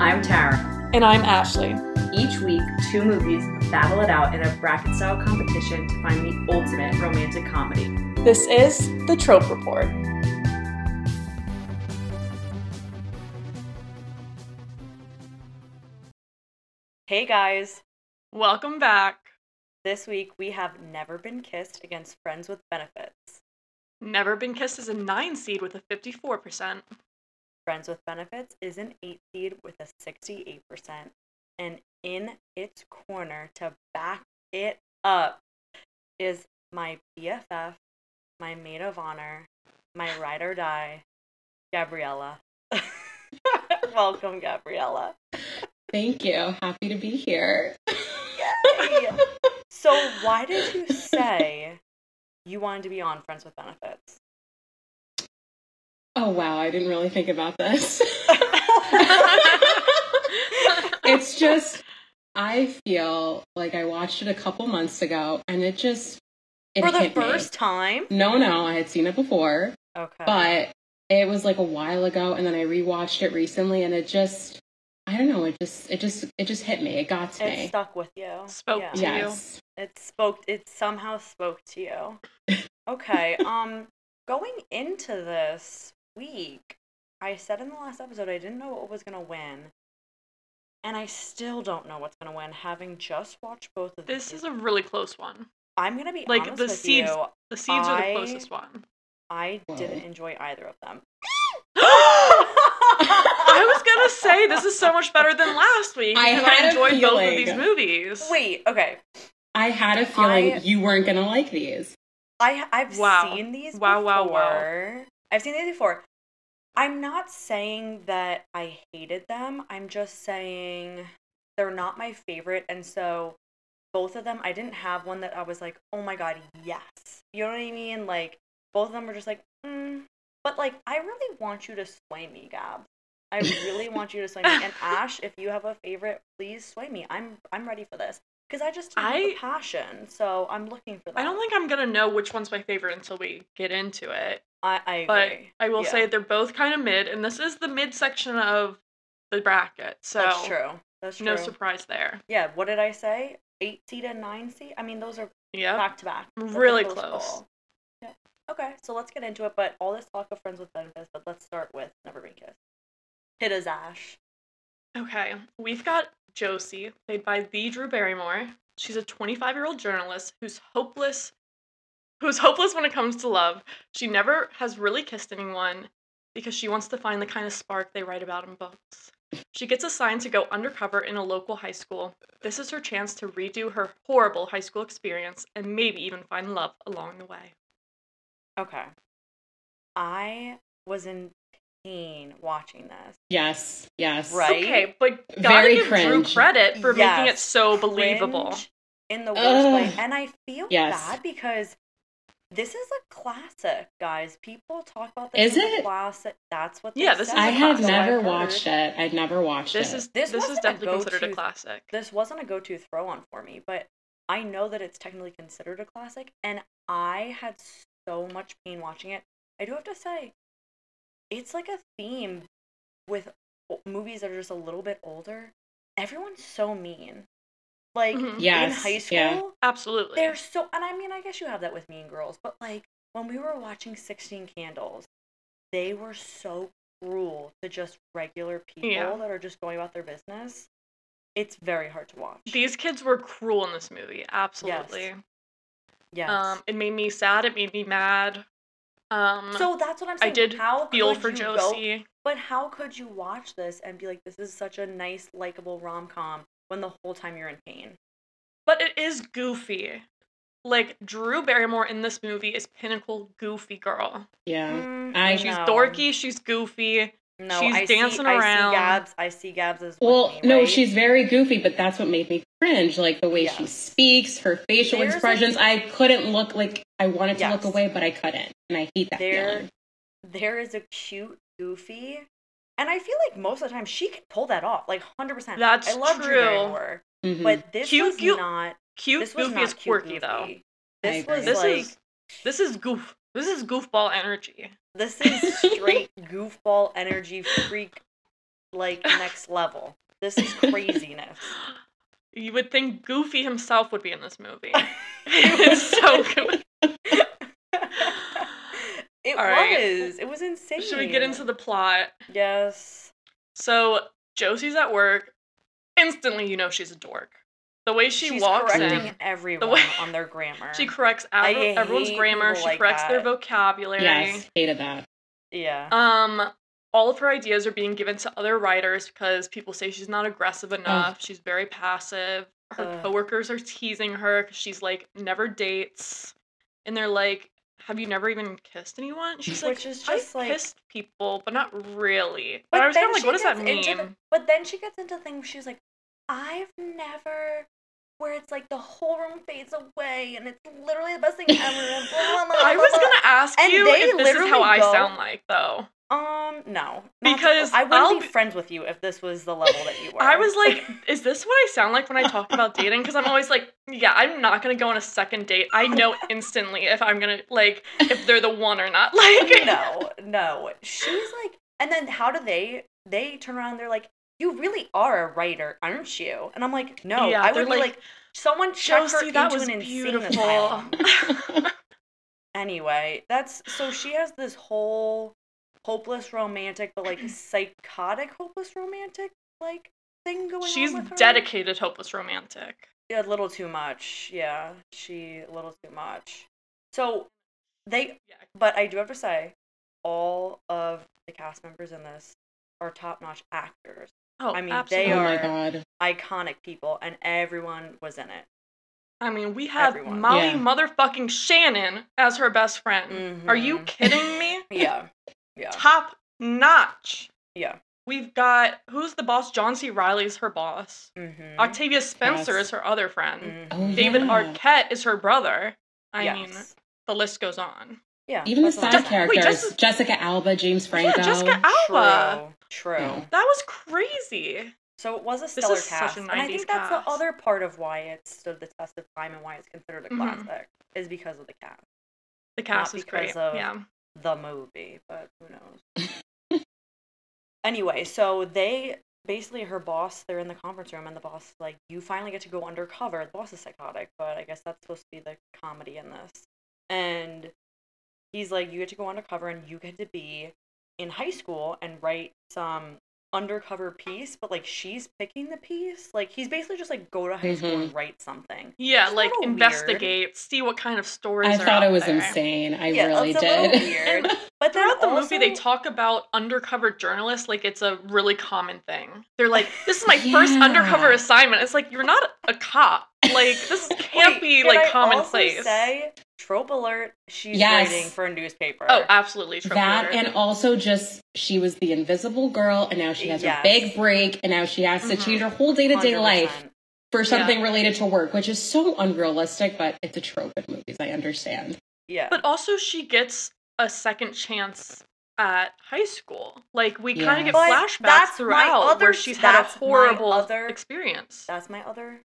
I'm Tara. And I'm Ashley. Each week, two movies battle it out in a bracket style competition to find the ultimate romantic comedy. This is the Trope Report. Hey guys, Welcome back. this week we have Never Been Kissed against Friends with Benefits. Never Been Kissed is a 9 seed with a 54%. Friends with Benefits is an 8 seed with a 68%. And in its corner to back it up is my BFF, my maid of honor, my ride or die, Gabriella. Welcome, Gabriella. Thank you. Happy to be here. Yay! so, why did you say you wanted to be on Friends with Benefits? Oh, wow. I didn't really think about this. it's just, I feel like I watched it a couple months ago and it just, it For the hit me. first time? No, no. I had seen it before, Okay. but it was like a while ago and then I rewatched it recently and it just, I don't know. It just, it just, it just hit me. It got to it me. stuck with you. Spoke Yeah. to you. Yes. It spoke it somehow spoke to you. Okay. um going into this week, I said in the last episode I didn't know what was gonna win. And I still don't know what's gonna win, having just watched both of these This is a really close one. I'm gonna be like, honest the with seeds- you. The seeds are the closest one. I didn't enjoy either of them. I was gonna say this is so much better than last week I because I, had a enjoyed both of feeling. these movies. Wait, okay. I had a feeling I- you weren't going to like these. I I've Wow. seen these Wow, wow, before. wow. I've seen these before. I'm not saying that I hated them. I'm just saying they're not my favorite, and so both of them, I didn't have one that I was like, oh my god, yes. You know what I mean? Like both of them were just like, mm. but like I really want you to sway me, Gab. I really want you to sway me. And Ash, if you have a favorite, please sway me. I'm I'm ready for this because I just have the I- passion. So I'm looking for that. I don't think I'm gonna know which one's my favorite until we get into it. I, I agree. But. I will Yeah. say they're both kind of mid, and this is the mid section of the bracket. So That's true. That's true. no surprise there. Yeah, what did I say? Eight seed and nine seed? I mean, those are yeah back to back. That's Really close. call. Yeah. Okay, so let's get into it. But all this talk of friends with benefits, but let's start with Never Been Kissed. Hit us, Ash. Okay, we've got Josie, played by the Drew Barrymore. She's a 25 year old journalist who's hopeless, who's hopeless when it comes to love. She never has really kissed anyone because she wants to find the kind of spark they write about in books. She gets assigned to go undercover in a local high school. This is her chance to redo her horrible high school experience and maybe even find love along the way. Okay. I was in pain watching this. Yes. Yes. Right. Okay, but gotta Very give Drew credit for making it so believable. Cringe In the worst way. And I feel Yes. bad because this is a classic, guys. People talk about this Is it? classic. That's what they Yeah, this is a I had classic. So I've never watched it. I'd never watched it. This it. is This this, is wasn't a definitely considered a classic. this wasn't a go-to throw on for me, but I know that it's technically considered a classic, and I had so much pain watching it. I do have to say, it's like a theme with movies that are just a little bit older. Everyone's so mean. Like Mhm. in high school, yeah. Absolutely. they're so. And I mean, I guess you have that with Mean Girls, but like when we were watching Sixteen Candles, they were so cruel to just regular people Yeah. that are just going about their business. It's very hard to watch. These kids were cruel in this movie. Absolutely. yes. Um, it made me sad. It made me mad. Um, so that's what I'm saying. I did how feel for Josie. Go, but how could you watch this and be like, "This is such a nice, likable rom com," when the whole time you're in pain? But it is goofy. Like Drew Barrymore in this movie is pinnacle goofy girl. yeah. Mm, I- She's no. dorky. She's goofy. No, she's I see, dancing I see Gabs. I see Gabs as Well, with me, no, right? she's very goofy, but that's what made me cringe. Like the way she speaks, her facial There's expressions. I couldn't look like I wanted to look away, but I couldn't, and I hate that there. feeling. There is a cute goofy, and I feel like most of the time she can pull that off, like hundred percent. That's I love Drew true. Barrymore, Mhm. but this Cute, was cute- not. Cute This was goofy not is quirky though. goofy. I This was This like is this is goof. This is goofball energy. this is straight goofball energy freak like next level. This is craziness. You would think Goofy himself would be in this movie. it's so good. It All right. was. It was insane. Should we get into the plot? Yes. So Josie's at work. Instantly, you know she's a dork. The way she She's walks correcting in, everyone way- on their grammar. she corrects I ev- everyone's grammar. She like corrects their vocabulary. Yes, hated that. yeah. Um, all of her ideas are being given to other writers because people say she's not aggressive enough. She's very passive. Her Ugh. coworkers are teasing her because she's like never dates, and they're like, "Have you never even kissed anyone?" She's like, Which is "I just, like- kissed people, but not really." But I was kind of like, she "What does that gets mean?" into the- but then she gets into things. She's like, I've never. Where it's like the whole room fades away and it's literally the best thing ever. and blah, blah, blah, I blah, was blah. gonna ask And you they if this is how I go- sound like, though. Um, no. Because I wouldn't I'll be friends with you if this was the level that you were. I was like, is this what I sound like when I talk about dating? Because I'm always like, yeah, I'm not gonna go on a second date. I know instantly if I'm gonna like if they're the one or not. Like, no, no. She's like, and then how do they? They turn around. They're like, you really are a writer, aren't you? And I'm like, no. Yeah, I would be like, someone check her Josie, into that was an insane beautiful. asylum. Anyway, that's so she has this whole hopeless romantic, but like psychotic hopeless romantic like thing going She's on with her. dedicated, hopeless romantic. Yeah, a little too much. Yeah, she a little too much. So they, Yeah. but I do have to say, all of the cast members in this are top notch actors, Oh, I mean, they absolutely. oh my are- god. iconic people, and everyone was in it. I mean, we have Everyone. Molly Yeah. motherfucking Shannon as her best friend. Are you Mhm. kidding me? Yeah, yeah, Top notch. yeah. We've got who's the boss? John C. Reilly's her boss. Mm-hmm. Octavia Spencer Yes. is her other friend. Mhm. Oh, David yeah. Arquette is her brother. I yes. mean, the list goes on. yeah. Even the side I'm. Wait, characters, Jessica- Jessica Alba, James Franco. Yeah, Jessica Alba. True, true. Yeah. That was crazy. So it was a This stellar is such cast, a and I think that's cast. the other part of why it stood the test of time and why it's considered a Mhm. classic is because of the cast, The cast is because great. of- yeah. The movie, but who knows. anyway, so they basically her boss. They're in the conference room, and the boss is like, "You finally get to go undercover." The boss is psychotic, but I guess that's supposed to be the comedy in this. And he's like, "You get to go undercover, and you get to be in high school and write some." Undercover piece but like she's picking the piece like he's basically just like go to high school and mm-hmm. write something Yeah, It's like little weird. investigate, see what kind of stories I are thought out it was there. insane. I Yeah, really it's did. little weird. but Throughout the also, movie, they talk about undercover journalists like it's a really common thing. They're like, "This is my first undercover assignment." It's like you're not a cop. Like this can't Wait, be can like I commonplace. Also say trope alert. She's Yes. writing for a newspaper. oh, absolutely. Trope that alert. and also just she was the invisible girl and now she has Yes. her big break and now she has to Mhm. change her whole day-to-day 100%. life for something related to work which is so unrealistic but it's a trope in movies i understand Yeah, But also, she gets a second chance at high school. Like we kind of get But flashbacks that's my throughout other- where she's had a horrible other- experience. that's my other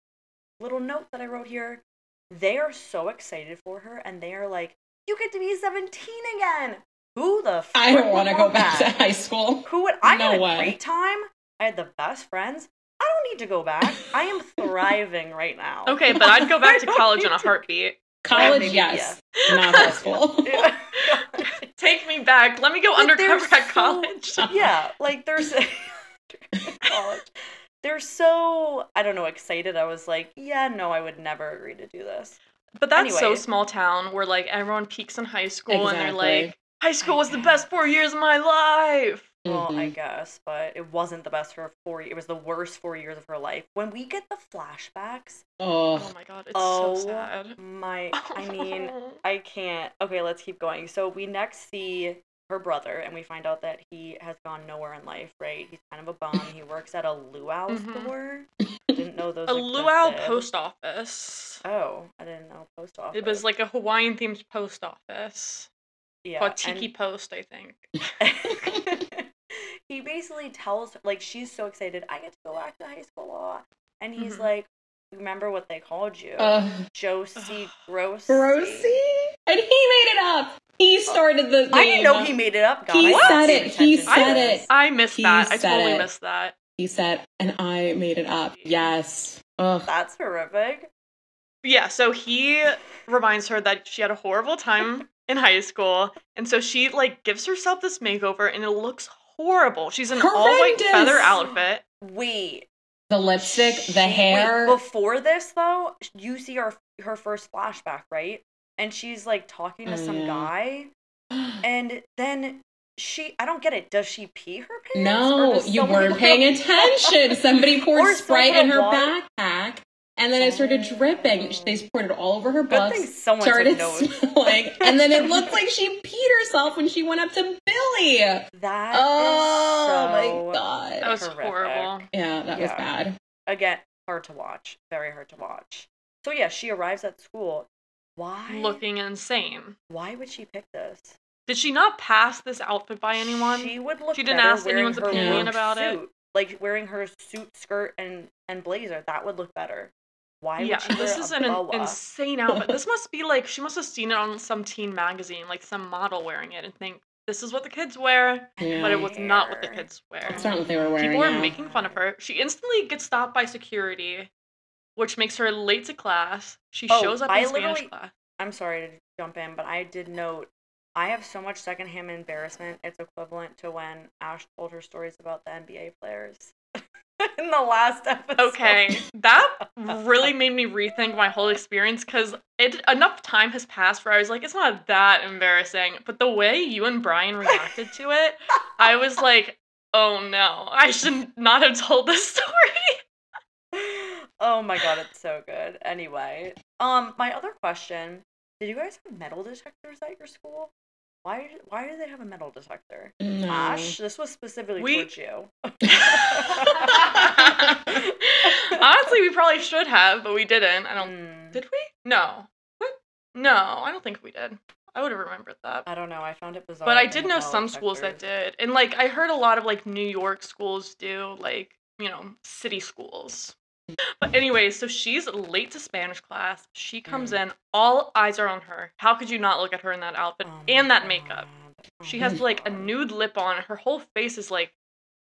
little note that I wrote here. They are so excited for her, and they are like, "You get to be seventeen again." Who the? i don't want to go back to high school Who would? I No had a way. great time. I had the best friends. I don't need to go back. I am thriving right now. Okay, but I'd go back to college in need a to- heartbeat. college maybe, yes not high school Take me back. Let me go But undercover at so- college. yeah, like there's a college. They're so I don't know excited. I was like, yeah, no, I would never agree to do this. But that's so small town where like everyone peaks in high school and they're like, high school I was the best four years of my life. Well, I Mhm. guess, but it wasn't the best for four. It was the worst four years of her life. When we get the flashbacks, Oh oh my god, it's oh so sad. my! I mean, I can't. Okay, let's keep going. So we next see her brother, and we find out that he has gone nowhere in life. Right? He's kind of a bum. he works at a luau Mhm. store. Didn't know those. a luau post office. Oh, I didn't know post office. It was like a Hawaiian themed post office. yeah, called and- Tiki Post, I think. he basically tells her, like, she's so excited, I get to go back to high school. blah." And he's Mhm. like, remember what they called you? Ugh. Josie Gross. Grossy? And he made it up. He started started the I didn't know he made it up. God, He I said it. He attention to said this. it. I missed He that. I totally it. missed that. He said, and I made it up. Yes. Ugh. That's horrific. Yeah, so he reminds her that she had a horrible time in high school, and so she like gives herself this makeover, and it looks horrible. She's in an all white feather outfit. Wait, The lipstick, she- the wait, hair. before this though, you see her her first flashback, right? And she's like talking to Oh, some yeah. guy, and then she I don't get it. Does she pee her pants? no, you weren't paying attention. Somebody poured Sprite in her water- backpack, and then it started oh. dripping. They poured it all over her Good books. thing someone took started smelling, and then it looked like she peed herself when she went up to Billy. That is Oh so my god. That was horrific. horrible. Yeah, that was bad. Again, hard to watch. Very hard to watch. So yeah, she arrives at school. Why? Looking insane. Why would she pick this? Did she not pass this outfit by anyone? She would look She didn't ask anyone's opinion work about it? Like wearing her suit, skirt, and and blazer. That would look better. Why yeah, would she this wear is a an in- boa? insane outfit. this must be like she must have seen it on some teen magazine, like some model wearing it, and think this is what the kids wear, Yeah. but it was not what the kids wear. That's not what they were wearing. People are yeah. making fun of her. She instantly gets stopped by security, which makes her late to class. She Oh, shows up I in Spanish class. I'm sorry to jump in, but I did note I have so much secondhand embarrassment. It's equivalent to when Ash told her stories about the NBA players in the last episode. Okay, that really made me rethink my whole experience because it enough time has passed where I was like, it's not that embarrassing. But the way you and Brian reacted to it, I was like, oh no, I should not have told this story. Oh my god, it's so good. Anyway, um, my other question: Did you guys have metal detectors at your school? Why? did- Why do they have a metal detector? No. Ash, this was specifically We- towards you. Honestly, we probably should have, but we didn't. I don't. Hmm, Did we? No. What? No, I don't think we did. I would have remembered that. I don't know. I found it bizarre. But I did know some schools that did. And like I heard a lot of like New York schools do, like, you know, city schools. But anyway, so she's late to Spanish class. She comes Mm. in, all eyes are on her. How could you not look at her in that outfit Oh and that makeup? She has like a nude lip on. Her whole face is like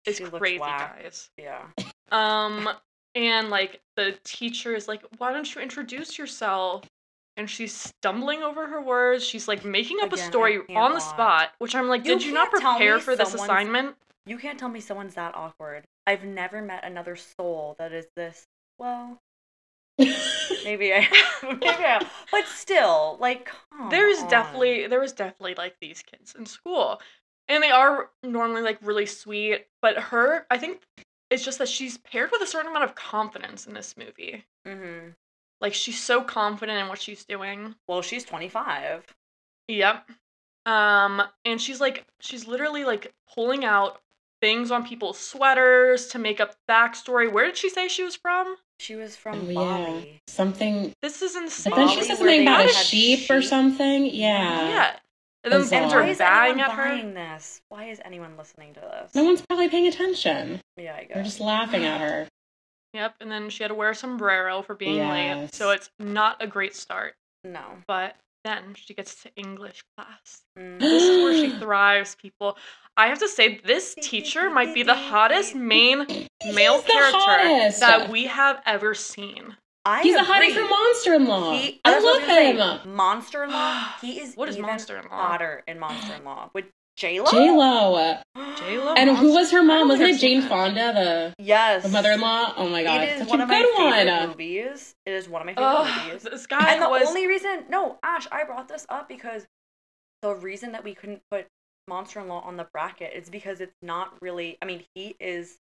it's She crazy, guys. Yeah. Um, and like the teacher is like, "Why don't you introduce yourself?" And she's stumbling over her words. She's like making up Again, a story on the spot, which I'm like, You "Did you not prepare for this assignment?" You can't tell me someone's that awkward. I've never met another soul that is this. Well, maybe I, maybe I, but still, like, come There's on. definitely there was definitely like these kids in school, and they are normally like really sweet. But her, I think it's just that she's paired with a certain amount of confidence in this movie. hmm Like she's so confident in what she's doing. Well, she's 25. Yep. Um, and she's like, she's literally like pulling out things on people's sweaters to make up backstory. Where did she say she was from? She was from Oh, yeah. Bali. Something. This is insane. But then she Bali said where something about a had sheep, or something. Yeah. yeah. And then Bizarre. kids Why are is banging anyone at her. buying this? Why is anyone listening to this? No one's probably paying attention. Yeah, I guess. They're just laughing at her. Yep. And then she had to wear a sombrero for being late. So it's not a great start. No. But then she gets to English class. Mm. This is where she thrives, people. I have to say, this teacher might be the hottest main male character hottest. that we have ever seen. I He's a hottie from Monster in Law. He, I love him. Monster in Law. He is What is even Monster in Law? hotter in Monster in Law with J Lo. J Lo. J-Lo? And who was her mom? Wasn't it Jane. Fonda, the, Yes. the mother-in-law? Oh my god, It is such one a of my favorite one. movies. It is one of my favorite Ugh, movies. this guy And the was. only reason, no, Ash, I brought this up because the reason that we couldn't put Monster in Law on the bracket is because it's not really. I mean, he is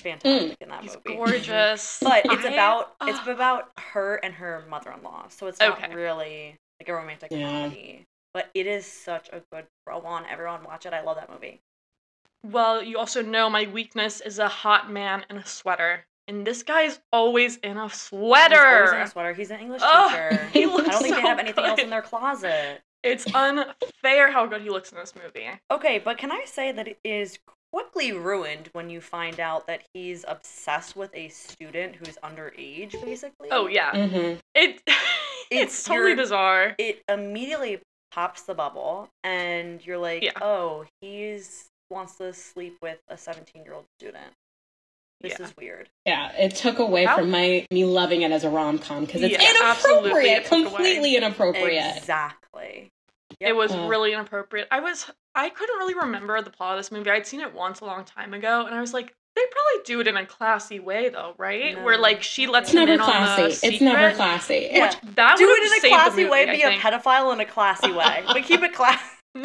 fantastic mm. in that He's movie. gorgeous. But it's I- about it's about her and her mother-in-law, so it's not Okay. really like a romantic Yeah. comedy. But it is such a good throw on. Everyone watch it. I love that movie. Well, you also know my weakness is a hot man in a sweater. And this guy is always in a He's always sweater. in a sweater. He's an English Ugh, teacher. he looks I don't think so they have anything else in their closet. It's unfair how good he looks in this movie. Okay, but can I say that it is quickly ruined when you find out that he's obsessed with a student who's underage, basically? Oh yeah, Mm-hmm. it it's, It's totally your- bizarre. It immediately pops the bubble, and you're like, Yeah. oh, he's wants to sleep with a 17 year old student. This Yeah. is weird. Yeah, it took away How- from my me loving it as a rom com because it's Yeah, inappropriate, it away. completely inappropriate. Exactly. It was really inappropriate. I was I couldn't really remember the plot of this movie. I'd seen it once a long time ago, and I was like, they probably do it in a classy way though, right? Where like she lets It's him never in on classy. the It's never classy. Yeah. Which that Do would it in a classy movie, way, be a pedophile in a classy way. But keep it classy. no,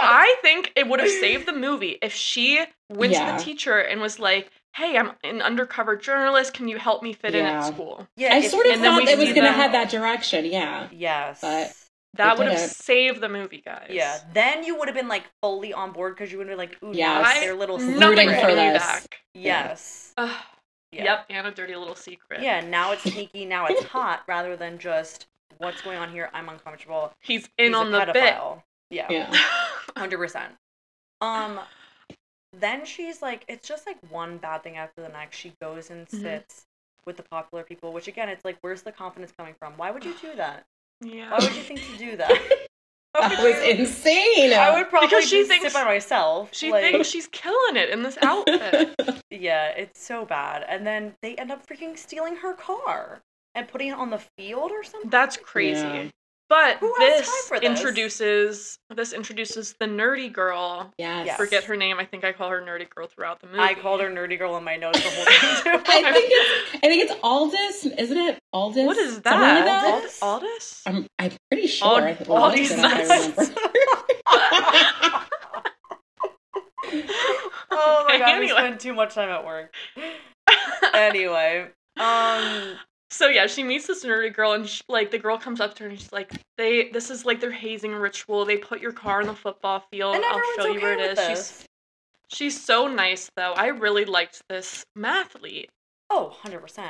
I think it would have saved the movie if she went Yeah. to the teacher and was like, "Hey, I'm an undercover journalist. Can you help me fit in at school?" Yeah, I if- sort of thought it was going to head that direction. Yeah. Yes. But- That would have saved the movie, guys. Yeah. Then you would have been like fully on board because you would have been like, ooh, Yes. yes, I- their little nothing Rooting secret. for holding this. back. Yes. Ugh. Yeah. Yep, and a dirty little secret. Yeah. Now it's sneaky. Now it's hot. Rather than just what's going on here. I'm uncomfortable. He's in He's on a the bit. pedophile. Yeah. Yeah. Hundred percent. Um. Then she's like, it's just like one bad thing after the next. She goes and Mhm. sits with the popular people, which again, it's like, where's the confidence coming from? Why would you do that? Yeah. Why would you think to do that? Why That was you- insane. I would probably Because she just thinks- sit by myself. She like, thinks she's killing it in this outfit. Yeah, it's so bad. And then they end up freaking stealing her car and putting it on the field or something. That's crazy. Yeah. But this, time this? introduces this introduces the nerdy girl. Yes. Yes. Forget her name. I think I call her nerdy girl throughout the movie. I called her nerdy girl in my notes the whole time too. I think it's I think it's Aldys, isn't it? Aldys. What is Something like that? Aldys? Aldys? I'm I'm pretty sure. Ald- I think Aldys Aldys, if I nuts. remember. oh my god, anyway. we spend too much time at work. Anyway, um, so yeah, she meets this nerdy girl, and sh like the girl comes up to her and she's like, "They, this is like their hazing ritual. They put your car on the football field. and I'll everyone's show you where it is." with. She's she's so nice though. I really liked this mathlete. Oh, 100%.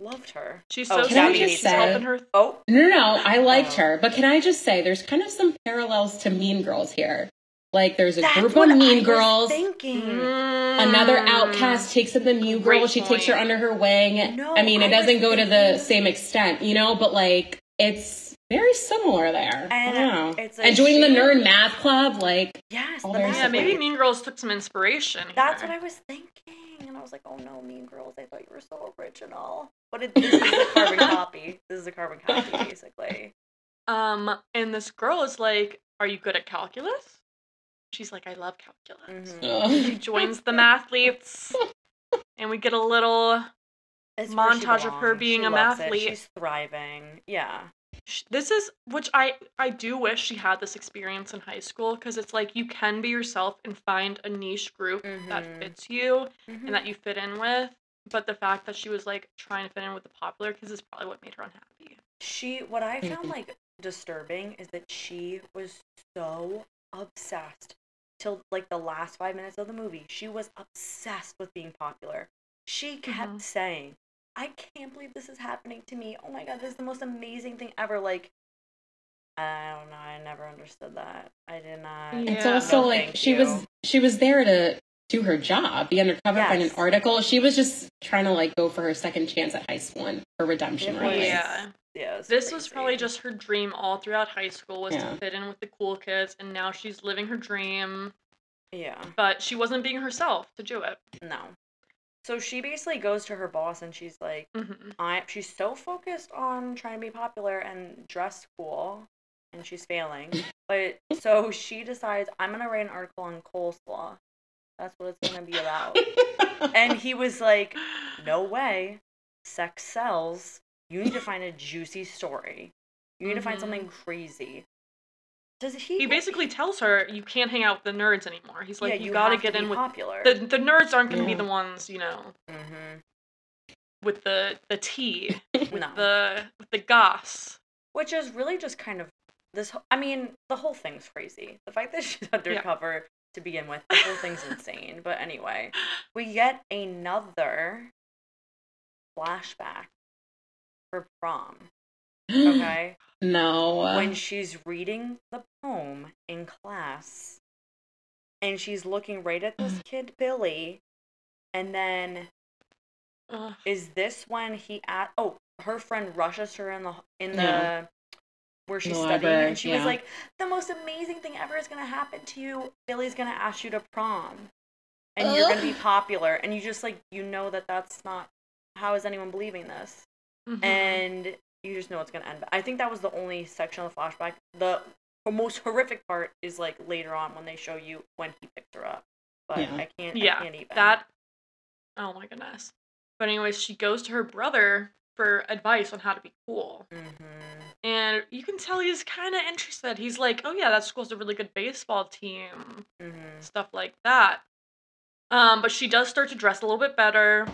Loved her. She's Oh, so can I sweet. just She's say- helping her. Oh, No, no, no. I liked Oh. her, but can I just say there's kind of some parallels to Mean Girls here. Like there's a that's group of Mean I Girls. thinking. Another Mm. outcast takes up the Mean Girl. Great She takes her under her wing. No, I mean, it I doesn't go to the same extent, you know, but like it's very similar there. I And don't know. it's and joining the shame- nerd math club, like Yes, Oh, the there's Yeah, maybe Mean Girls took some inspiration. That's here. what I was thinking. And I was like, oh no, Mean Girls, I thought you were so original. But it, this is a carbon copy. This is a carbon copy, basically. Um, and this girl is like, "Are you good at calculus?" She's like, "I love calculus." Mhm. She joins the mathletes, and we get a little. It's Montage of her being She a loves it. mathlete. She's thriving. Yeah. This is which I I do wish she had this experience in high school because it's like you can be yourself and find a niche group that Mhm. fits you Mhm. and that you fit in with. But the fact that she was like trying to fit in with the popular kids is probably what made her unhappy. She, what I found Mhm. like disturbing is that she was so obsessed till like the last five minutes of the movie. She was obsessed with being popular. She kept Mhm. saying, I can't believe this is happening to me. Oh my god, this is the most amazing thing ever. Like, I don't know. I never understood that. I did not. It's also No, like she you. was she was there to do her job, be undercover, find an article. She was just trying to like go for her second chance at high school and her redemption, It really. was- Yeah. Yeah, it's This was probably just her dream all throughout high school was Yeah. to fit in with the cool kids, and now she's living her dream. Yeah. But she wasn't being herself to do it. No. So she basically goes to her boss and she's like, hmm I she's so focused on trying to be popular and dress cool and she's failing. But so she decides I'm gonna write an article on coleslaw. That's what it's gonna be about. and he was like, No way. Sex sells. You need to find a juicy story. You need to find something crazy. Does he He basically tells her you can't hang out with the nerds anymore. He's like, yeah, you, you gotta have get in be with popular. the the nerds aren't gonna be the ones, you know, hmm with the the tea, with No. the with the goss. Which is really just kind of this. I mean, the whole thing's crazy. The fact that she's undercover to begin with, the whole thing's insane. But anyway, we get another flashback for prom. Okay, no. when she's reading the poem in class, and she's looking right at this kid Billy, and then Ugh. is this when he at oh her friend rushes her in the in the Yeah. Where she's studying, library, and she was like, "The most amazing thing ever is gonna happen to you. Billy's gonna ask you to prom, and you're gonna be popular." And you just like you know that that's not. How is anyone believing this? Mhm. And you just know it's gonna end. I think that was the only section of the flashback. The most horrific part is like later on when they show you when he picked her up. But Yeah. I can't. I yeah, can't even. that. Oh my goodness. But anyways, she goes to her brother for advice on how to be cool. hmm And you can tell he's kind of interested. He's like, "Oh yeah, that school's a really good baseball team." hmm Stuff like that. Um, but she does start to dress a little bit better.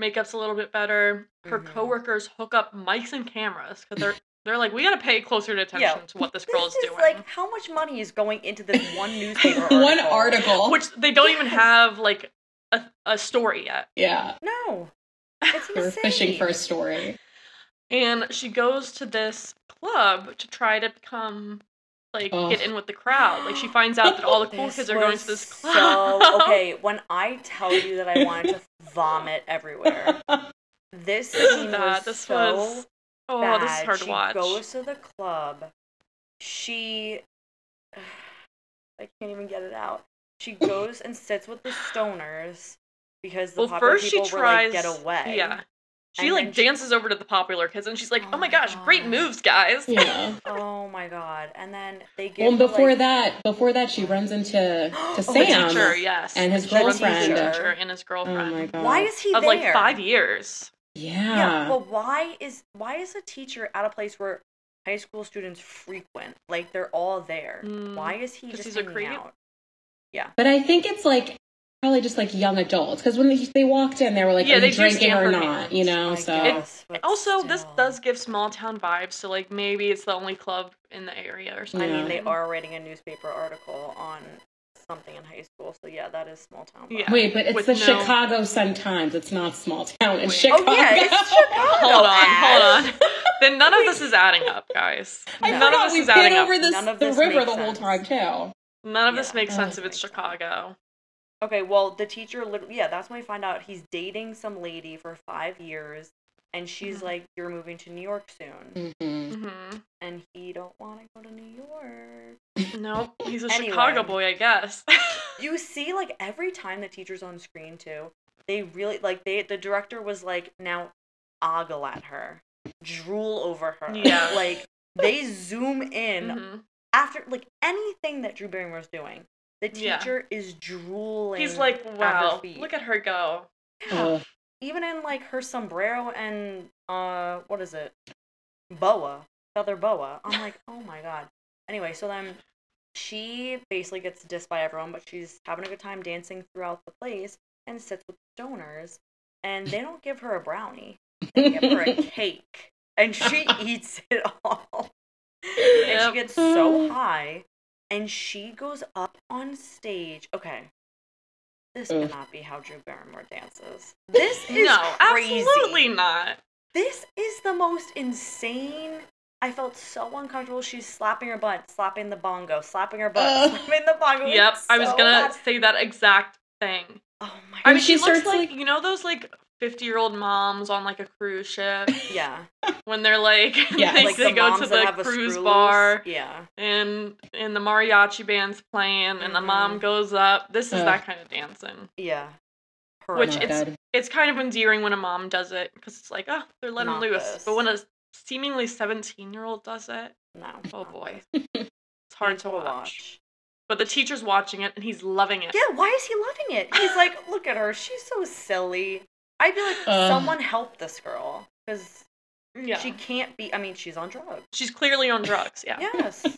Makeup's a little bit better. Her Mhm. coworkers hook up mics and cameras because they're they're like, we gotta pay closer attention Yeah. to what this girl This is is doing. like how much money is going into this one newspaper article? One article. Which they don't even have like a, a story yet. yeah. No, it's They were fishing for a story. And she goes to this club to try to become like Ugh. get in with the crowd. Like she finds out that all the cool kids are going to this club. So okay, when I tell you that I wanted to vomit everywhere, this scene That- was this so was oh, bad. this is hard she to watch. goes to the club. She, I can't even get it out. She goes and sits with the stoners because the well, popular first she tries were like, "Get away!" Yeah. She And like then she- dances over to the popular kids and she's like, Oh "Oh, my my gosh, great moves, guys!" Yeah. Oh my god! And then they give. Well, her, before like, that, before that, she runs into to Oh, Sam. teacher, yes, and his She runs into the girlfriend. teacher and his girlfriend. Oh girlfriend. my god. Why is he of there? like five years. Yeah. Yeah, Well, why is why is a teacher at a place where high school students frequent? Like they're all there. Mm, why is he just he's a hanging creep? out? But I think it's like probably just like young adults because when they, they walked in, they were like, Yeah, "Are they you drinking or not?" hands. You know. I so guess, but Also, this does give small town vibes, so like maybe it's the only club in the area or something. I mean, they are writing a newspaper article on something in high school, so yeah, that is small town. Yeah. wait, but it's With the no- Chicago Sun Times. It's not small town in Wait. Chicago. Oh yeah, it's Chicago. Hold on, hold on. then none of this is adding up, guys. I none forgot of this we is paid adding up. this, None of the this river makes the whole sense. time too. None of this Yeah. makes Oh, sense if it's makes sense. Chicago. Okay, well, the teacher, lit- yeah, that's when we find out he's dating some lady for five years, and she's Mhm. like, "You're moving to New York soon," hmm hmm and he don't want to go to New York. Nope, he's a Anyway. Chicago boy, I guess. You see, like every time the teacher's on screen too, they really like they. The director was like, "Now, ogle at her, drool over her." Yeah. like they zoom in Mhm. after like anything that Drew Barrymore's doing. The Yeah. teacher is drooling. He's like, at her wow, feet. look at her go. Yeah. Ugh. even in like her sombrero and uh what is it boa feather boa i'm like oh my god anyway so then she basically gets dissed by everyone but she's having a good time dancing throughout the place and sits with stoners and they don't give her a brownie they give her a cake and she eats it all and she gets so high and she goes up on stage okay this Ugh. cannot be how Drew Barrymore dances. This is no, crazy. absolutely not. This is the most insane. I felt so uncomfortable. She's slapping her butt, slapping the bongo, slapping her butt, Ugh. slapping the bongo. Yep, It's I was gonna bad. say that exact thing. Oh my God. I mean, she, she looks starts, like, like- you know those like fifty-year-old moms on like a cruise ship Yeah. when they're like, Yeah, they, like they the go moms to that the have a cruise bar. Yeah. and and the mariachi band's playing and the mom Mhm. goes up. This is Ugh. that kind of dancing. Yeah. Which it's good. it's kind of endearing when a mom does it because it's like, oh, they're letting Not loose. this. But when a seemingly seventeen-year-old does it, no. oh boy, it's hard to Painful watch. But the teacher's watching it and he's loving it. Yeah, why is he loving it? He's like, look at her. She's so silly. I'd be like, Ugh. someone help this girl. Because Yeah. she can't be. I mean, she's on drugs. She's clearly on drugs. Yeah. Yes.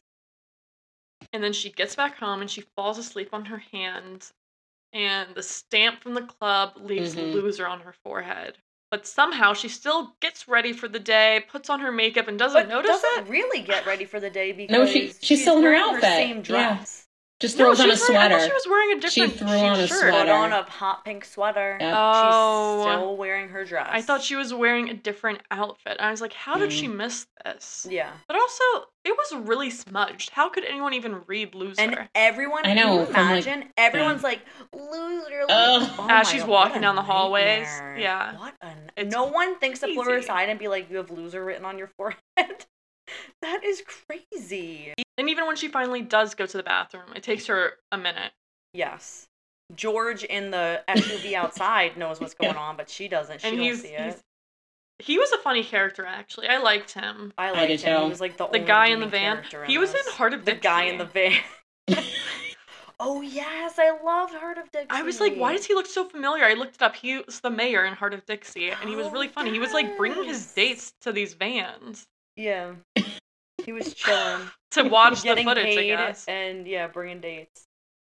And then she gets back home and she falls asleep on her hand, and the stamp from the club leaves Mhm. loser on her forehead. But somehow she still gets ready for the day, puts on her makeup, and doesn't but notice doesn't it. really get ready for the day because No, she- she's still in her wearing outfit. same Yeah. dress. Just No, throws on a was wearing- I sweater. she was wearing a She threw on a shirt. sweater. Put on a hot pink sweater. Yep. Oh. She's still wearing her dress. I thought she was wearing a different outfit. I was like, how did Mm. she miss this? Yeah. But also, it was really smudged. How could anyone even read loser? And everyone, I can know, you from, like- everyone, everyone's like, loser. Ugh. Oh As she's God, walking down the hallways, nightmare. yeah. What a. It's no one thinks to pull her aside and be like, you have loser written on your forehead. that is crazy. And even when she finally does go to the bathroom, it takes her a minute. Yes. George in the SUV outside knows what's going on, but she doesn't. She and don't he's, see he's it. he was a funny character actually. I liked him. I I liked did him. He was like the, The only guy in the van. character He was in. Hart of Dixie. the guy in the van. oh yes, I loved Hart of Dixie. I was like, why does he look so familiar? I looked it up. He was the mayor in Hart of Dixie, and he was Oh, really funny. He was like bringing his dates to these vans Yeah. He was chilling. to watch the getting footage, I guess. and yeah, bringing dates.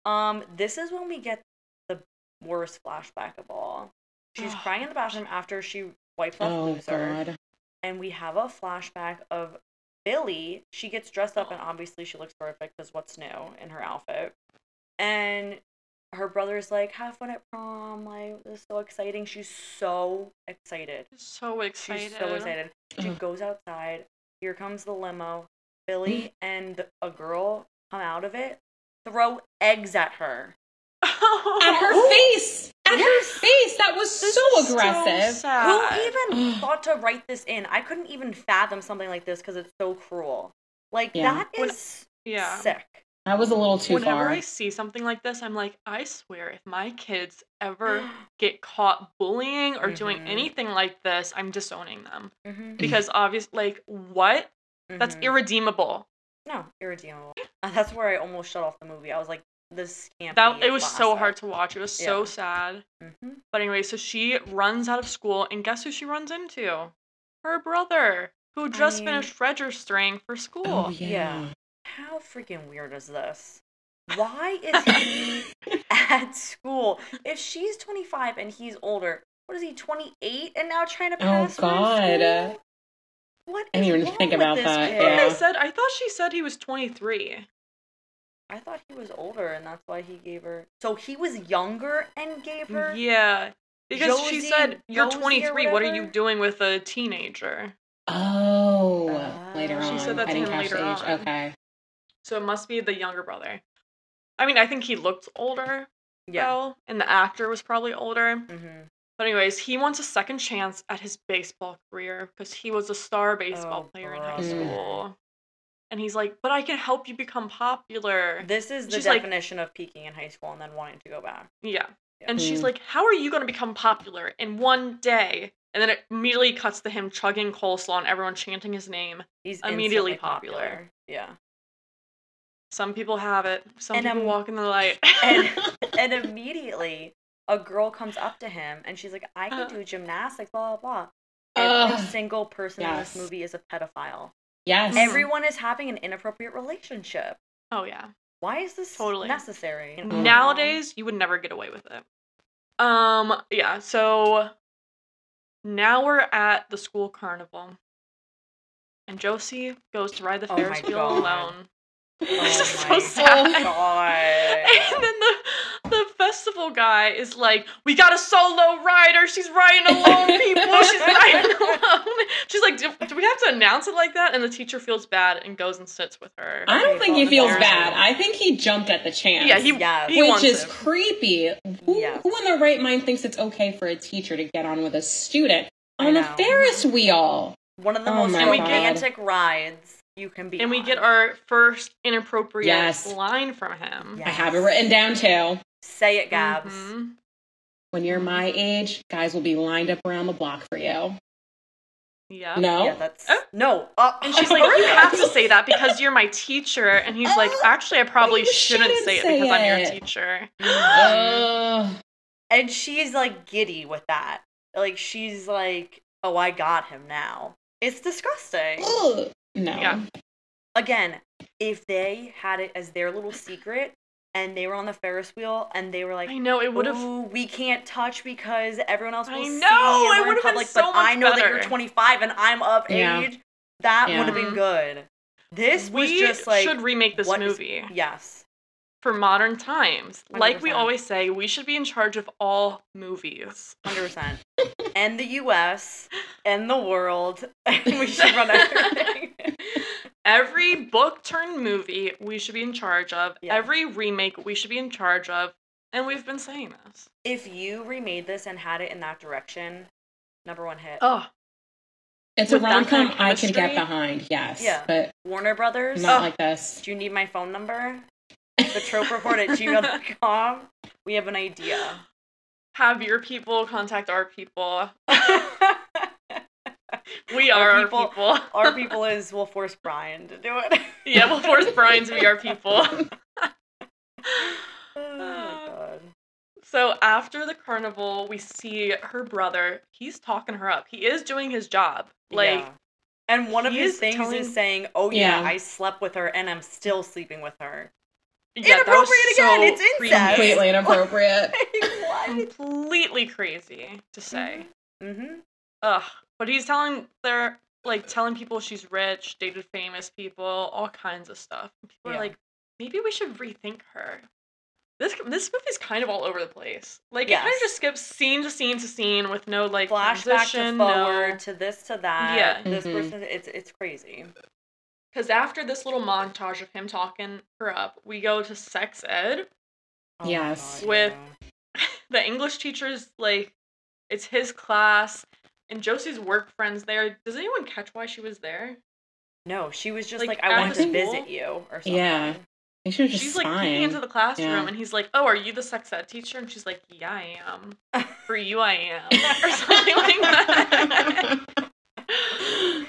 Um, this is when we get the worst flashback of all. She's crying in the bathroom after she wipes off Oh loser, god. and we have a flashback of Billy. She gets dressed up, and obviously she looks horrific because what's new in her outfit. And her brother's like, "Have fun at prom! Like this is so exciting." She's so excited. So excited. She's so excited. She Ugh. goes outside. Here comes the limo. Billy mm. and a girl come out of it, throw eggs at her. At her face. At her face. That was This so is aggressive. sad. Who even thought to write this in? I couldn't even fathom something like this because it's so cruel. Like Yeah. that When- is Yeah. sick. That was a little too far. Whenever far. I see something like this, I'm like, I swear, if my kids ever get caught bullying or doing Mhm. anything like this, I'm disowning them. Mhm, Because obviously, like, what? That's mhm. irredeemable. no irredeemable. Uh, That's where I almost shut off the movie. I was like, this can't. That be it was so hard to watch. It was so Yeah. sad. Mhm. But anyway, so she runs out of school, and guess who she runs into? Her brother, who just mean- finished registering for school. oh yeah. Yeah. How freaking weird is this? Why is he at school? If she's 25 and he's older, what is he, 28 and now trying to Oh, pass through God. school? What I didn't even think about that, kid? What yeah. I said, I thought she said he was 23. I thought he was older and that's why he gave her. So he was younger and gave her. Yeah. Because she said, You're Josie 23. What are you doing with a teenager? Oh, Ah. later on. She said that I to didn't him later age. on. Okay. So it must be the younger brother. I mean, I think he looked older, Yeah. though, and the actor was probably older. hmm But anyways, he wants a second chance at his baseball career because he was a star baseball Oh, player in high brother. school. And he's like, "But I can help you become popular." This is the She's like- definition of peaking in high school and then wanting to go back. Yeah. Yeah. And she's Mm. like, How are you going to become popular in one day? And then it immediately cuts to him chugging coleslaw and everyone chanting his name. He's Immediately instantly popular. Yeah. Some people have it, some And, people um, walk in the light. And and immediately a girl comes up to him and she's like, I can Uh. do gymnastics, blah blah blah. Every Ugh. single person in this movie is a pedophile. Yes. Everyone is having an inappropriate relationship. oh, yeah. Why is this Totally. necessary? Mhm. Nowadays, you would never get away with it. Um, yeah, so now we're at the school carnival. And Josie goes to ride the Oh Ferris wheel God. alone. Oh this is so sad. God. And then the the festival guy is like, "We got a solo rider. She's riding alone, people. She's riding alone." She's like, do, "Do we have to announce it like that?" And the teacher feels bad and goes and sits with her. I don't think he feels there's- bad. I think he jumped at the chance. yeah, he, Yes. he which wants is it. creepy. Who, Yes. who in their right mind thinks it's okay for a teacher to get on with a student on a. Ferris wheel? One of the Oh most romantic rides you can be and we get our first inappropriate Yes. line from him. Yeah. I have it written down too. Say it, Gabs. Mhm. When you're my age, guys will be lined up around the block for you. Yeah. No? Yeah, that's Oh. no. Uh, And she's like, "You have to say that because you're my teacher." And he's like, "Actually, I probably shouldn't, shouldn't say it say because I'm your teacher." Ugh. and she's like giddy with that. Like she's like, "Oh, I got him now." It's disgusting. Ugh. No. Yeah. Again, if they had it as their little secret and they were on the Ferris wheel and they were like, I know it would have. We can't touch because everyone else will I know, and it would've been public, so but I much know that you're 25 and I'm of Yeah. age. That Yeah. would have been good. This was we just like should remake this what is- movie yes. for modern times. Like we always say, we should be in charge of all movies. Hundred percent. And the U.S. and the world. And we should run everything. Every book turned movie we should be in charge of. Yeah. Every remake we should be in charge of. And we've been saying this. if you remade this and had it in that direction, number one hit. Oh, It's a With that rom com I can get behind, yes. Yeah. But Warner Brothers. not Oh. like this. Do you need my phone number? The trope report at gmail.com. We have an idea. Have your people contact our people. We are our people- people. Our people is we'll force Brian to do it. yeah, we'll force Brian to be our people. Oh my god. So after the carnival, we see her brother. He's talking her up. He is doing his job. Like, Yeah. and one of his is things telling- is saying, "Oh yeah, Yeah. I slept with her and I'm still sleeping with her." Yeah, that was Inappropriate again, so it's creepy. incest. Completely inappropriate. what? Completely crazy to say. Mm-hmm. Ugh. But he's telling they're like telling people she's rich, dated famous people, all kinds of stuff. And people Yeah. are like, maybe we should rethink her. This this movie's kind of all over the place. Like it kind of just skips scene to scene to scene with no like Flashback to forward no. to this to that. Yeah. This Mhm. person, it's it's crazy. Because after this little montage of him talking her up, we go to sex ed. Oh Yes. God, With- yeah. The English teacher's like, it's his class, and Josie's work friends there. Does anyone catch why she was there? no, she was just Like, like, "I want to visit you" or something. Yeah. They should have just she's like fine. peeking into the classroom, Yeah. and he's like, "Oh, are you the sex ed teacher?" And she's like, "Yeah, I am. For you, I am," or something like that.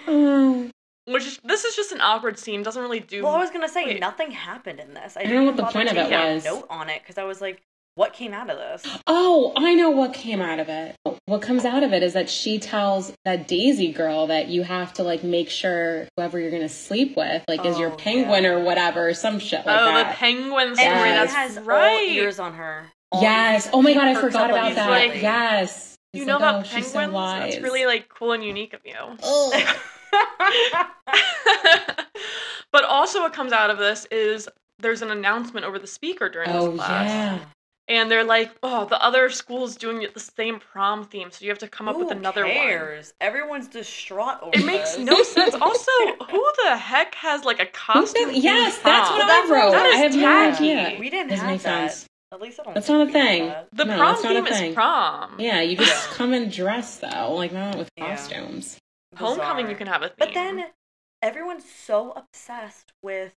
Oh. Oh. Which this is just an awkward scene. Doesn't really do. Well, I was gonna say Wait. nothing happened in this. I, I didn't don't know what the point of it taking a was. Note on it because I was like, "What came out of this?" Oh, I know what came out of it. What comes out of it is that she tells that Daisy girl that you have to like make sure whoever you're gonna sleep with like is your Oh, penguin yeah. or whatever, some shit like that. oh, the penguin story. And Yes. That's has all right. ears on her. All- yes. he- Oh my god, I forgot about that. like- yes. You know like, about oh, she's penguins? so wise. That's really like cool and unique of you. Ugh. but also, what comes out of this is there's an announcement over the speaker during Oh, this class, yeah. and they're like, "Oh, the other school's doing the same prom theme, so you have to come up with Who another one." cares? Everyone's distraught over It makes no sense. Also, who the heck has like a costume? Yes, themed that's what That's I wrote. that I is have no tacky. idea. We didn't Doesn't have make that. sense. At least I don't. That's not a thing. that. The No, prom that's not a theme is thing. prom. Yeah, you just come and dress though, like not with Yeah. costumes. Homecoming, you can have a theme. But then everyone's so obsessed with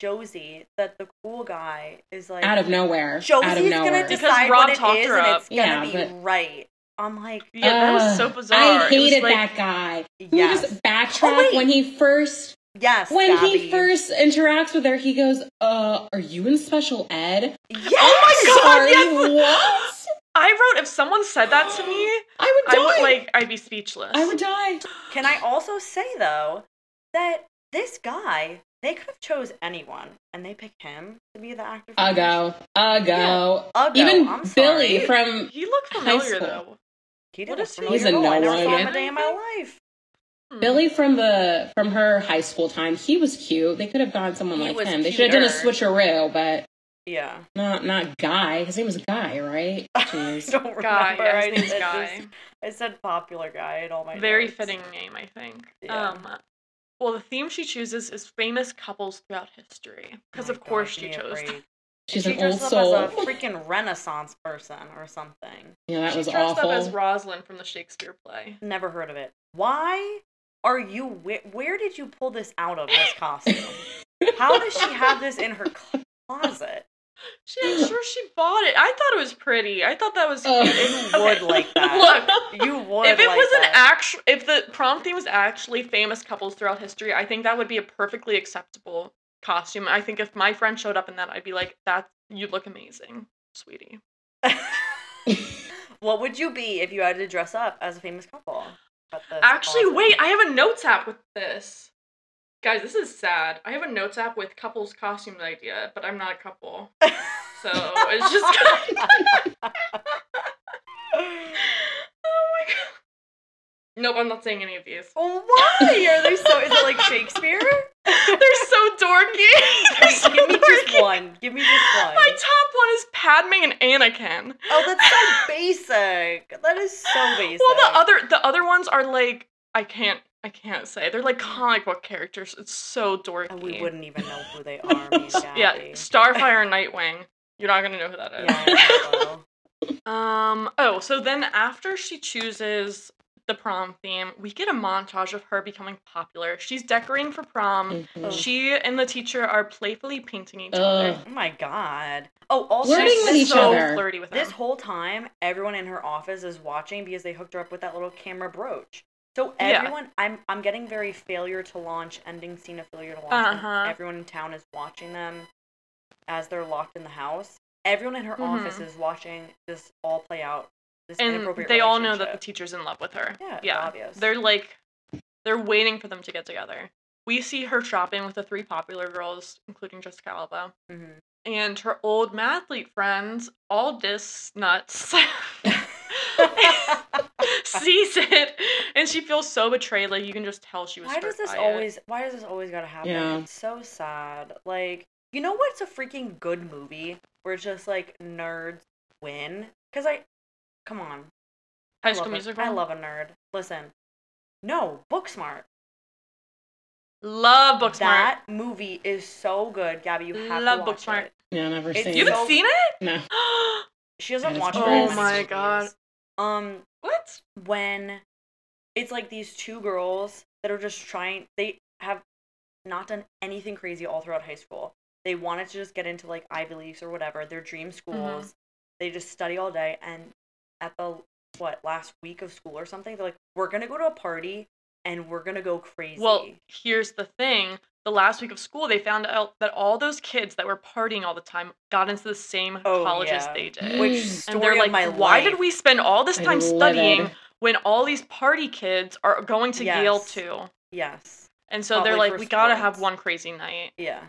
Josie that the cool guy is like Out of nowhere. Josie's out of nowhere. gonna decide Rob what it talked is her and up. it's gonna Yeah, be but- right. I'm like, yeah, that was so bizarre. I It was hated like- that guy. Can yes, we just backtrack Oh, when he first yes, when Gaby. he first interacts with her, he goes, "Uh, are you in special ed?" Yes! Oh my God, Sorry, yes! what? I wrote if someone said that to me, I would die. I would like I'd be speechless. I would die. Can I also say though that this guy, they could have chose anyone, and they picked him to be the actor. for this. Ugo, Ugo, Ugo, even I'm Billy sorry. from He looked familiar school. though. He What did is he? familiar He's a role. I never saw him a day in my life. Hmm. Billy from the from her high school time. He was cute. They could have gone someone He like was him. They should have done a cuter. switcheroo, but Yeah. not not Guy. His name was Guy, right? I Jeez. don't remember. Yeah, I his name's said Guy. just- I said popular guy in all my Very notes. fitting name, I think. Yeah. Um, well, the theme she chooses is famous couples throughout history, because My of course she give me a chose. break. She's she an old dressed soul. up as a freaking Renaissance person or something. yeah, that she was dressed up as Rosalind from the Shakespeare play. Never heard of it. Why are you? Where, where did you pull this out of this costume? How does she have this in her closet? She, I'm sure she bought it. I thought it was pretty. I thought that was. Oh. Ugh. You would like that. Look, You would. if it like was an that. actual, if the prom theme was actually famous couples throughout history, I think that would be a perfectly acceptable costume. I think if my friend showed up in that, I'd be like, "That you look amazing, sweetie." what would you be if you had to dress up as a famous couple? Actually, closet? wait, I have a notes app with this. Guys, this is sad. I have a notes app with couples costume idea, but I'm not a couple. So it's just Oh my god. Nope, I'm not saying any of these. Why are they so? Is it like Shakespeare? They're so dorky. They're Wait, so give me just one. Give me just one. My top one is Padme and Anakin. Oh, that's so basic. That is so basic. Well, the other the other ones are like I can't I can't say. They're like comic book characters. It's so dorky. And we wouldn't even know who they are. Yeah, Starfire and Nightwing. You're not gonna know who that is. Yeah. Um. Oh, so then after she chooses the prom theme, we get a montage of her becoming popular. She's decorating for prom. Mhm. She and the teacher are playfully painting each Ugh. other. Oh my god. Oh, also Flirting She's with this, each so other. flirty with this him. whole time, everyone in her office is watching because they hooked her up with that little camera brooch. So Yeah. everyone, I'm I'm getting very failure to launch, ending scene of failure to launch. Uh-huh. Everyone in town is watching them as they're locked in the house. Everyone in her Mhm. office is watching this all play out. This and inappropriate they all know that the teacher's in love with her. Yeah, yeah. obvious. They're like, they're waiting for them to get together. We see her shopping with the three popular girls, including Jessica Alba, Mhm. and her old mathlete friends, all dis nuts, sees it, and she feels so betrayed. Like you can just tell she was. why does this by it. always why does this always gotta happen Yeah. it's so sad like you know what's a freaking good movie where it's just like nerds win because i come on High I School love a- Musical? i love a nerd listen no booksmart Love Booksmart. that movie is so good gabby you have Love to watch Booksmart. it Yeah, never It's seen You haven't so- seen it? No. she doesn't That is watch Oh movies. my God. um what? when it's like these two girls that are just trying they have not done anything crazy all throughout high school they wanted to just get into like ivy leagues or whatever their dream schools they just study all day and at the what last week of school or something they're like we're gonna go to a party and we're gonna go crazy Well, here's the thing. The last week of school, they found out that all those kids that were partying all the time got into the same Oh, colleges yeah. they did. which Mm. story and they're of like, my why life. did we spend all this time studying when all these party kids are going to Yale too? yes And so But, they're like, like, for we gotta have one crazy night. yeah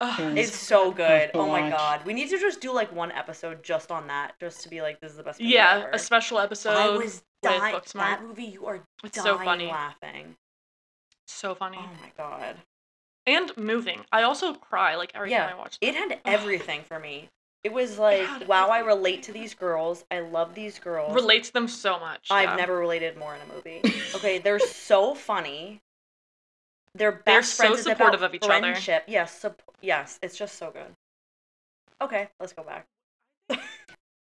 It's so good oh my watch. god we need to just do like one episode just on that just to be like this is the best movie yeah, ever. a special episode. I was dying. That movie, you are It's dying so funny. laughing. So funny. Oh my god. And moving. I also cry like every Yeah, time I watch It had everything for me. It was like, had wow, I relate to these girls. I love these girls. Relate to them so much. I've yeah. never related more in a movie. Okay, they're so funny. They're best They're so friends. It's supportive of each other. friendship. Yes, sup- yes, it's just so good. Okay, let's go back.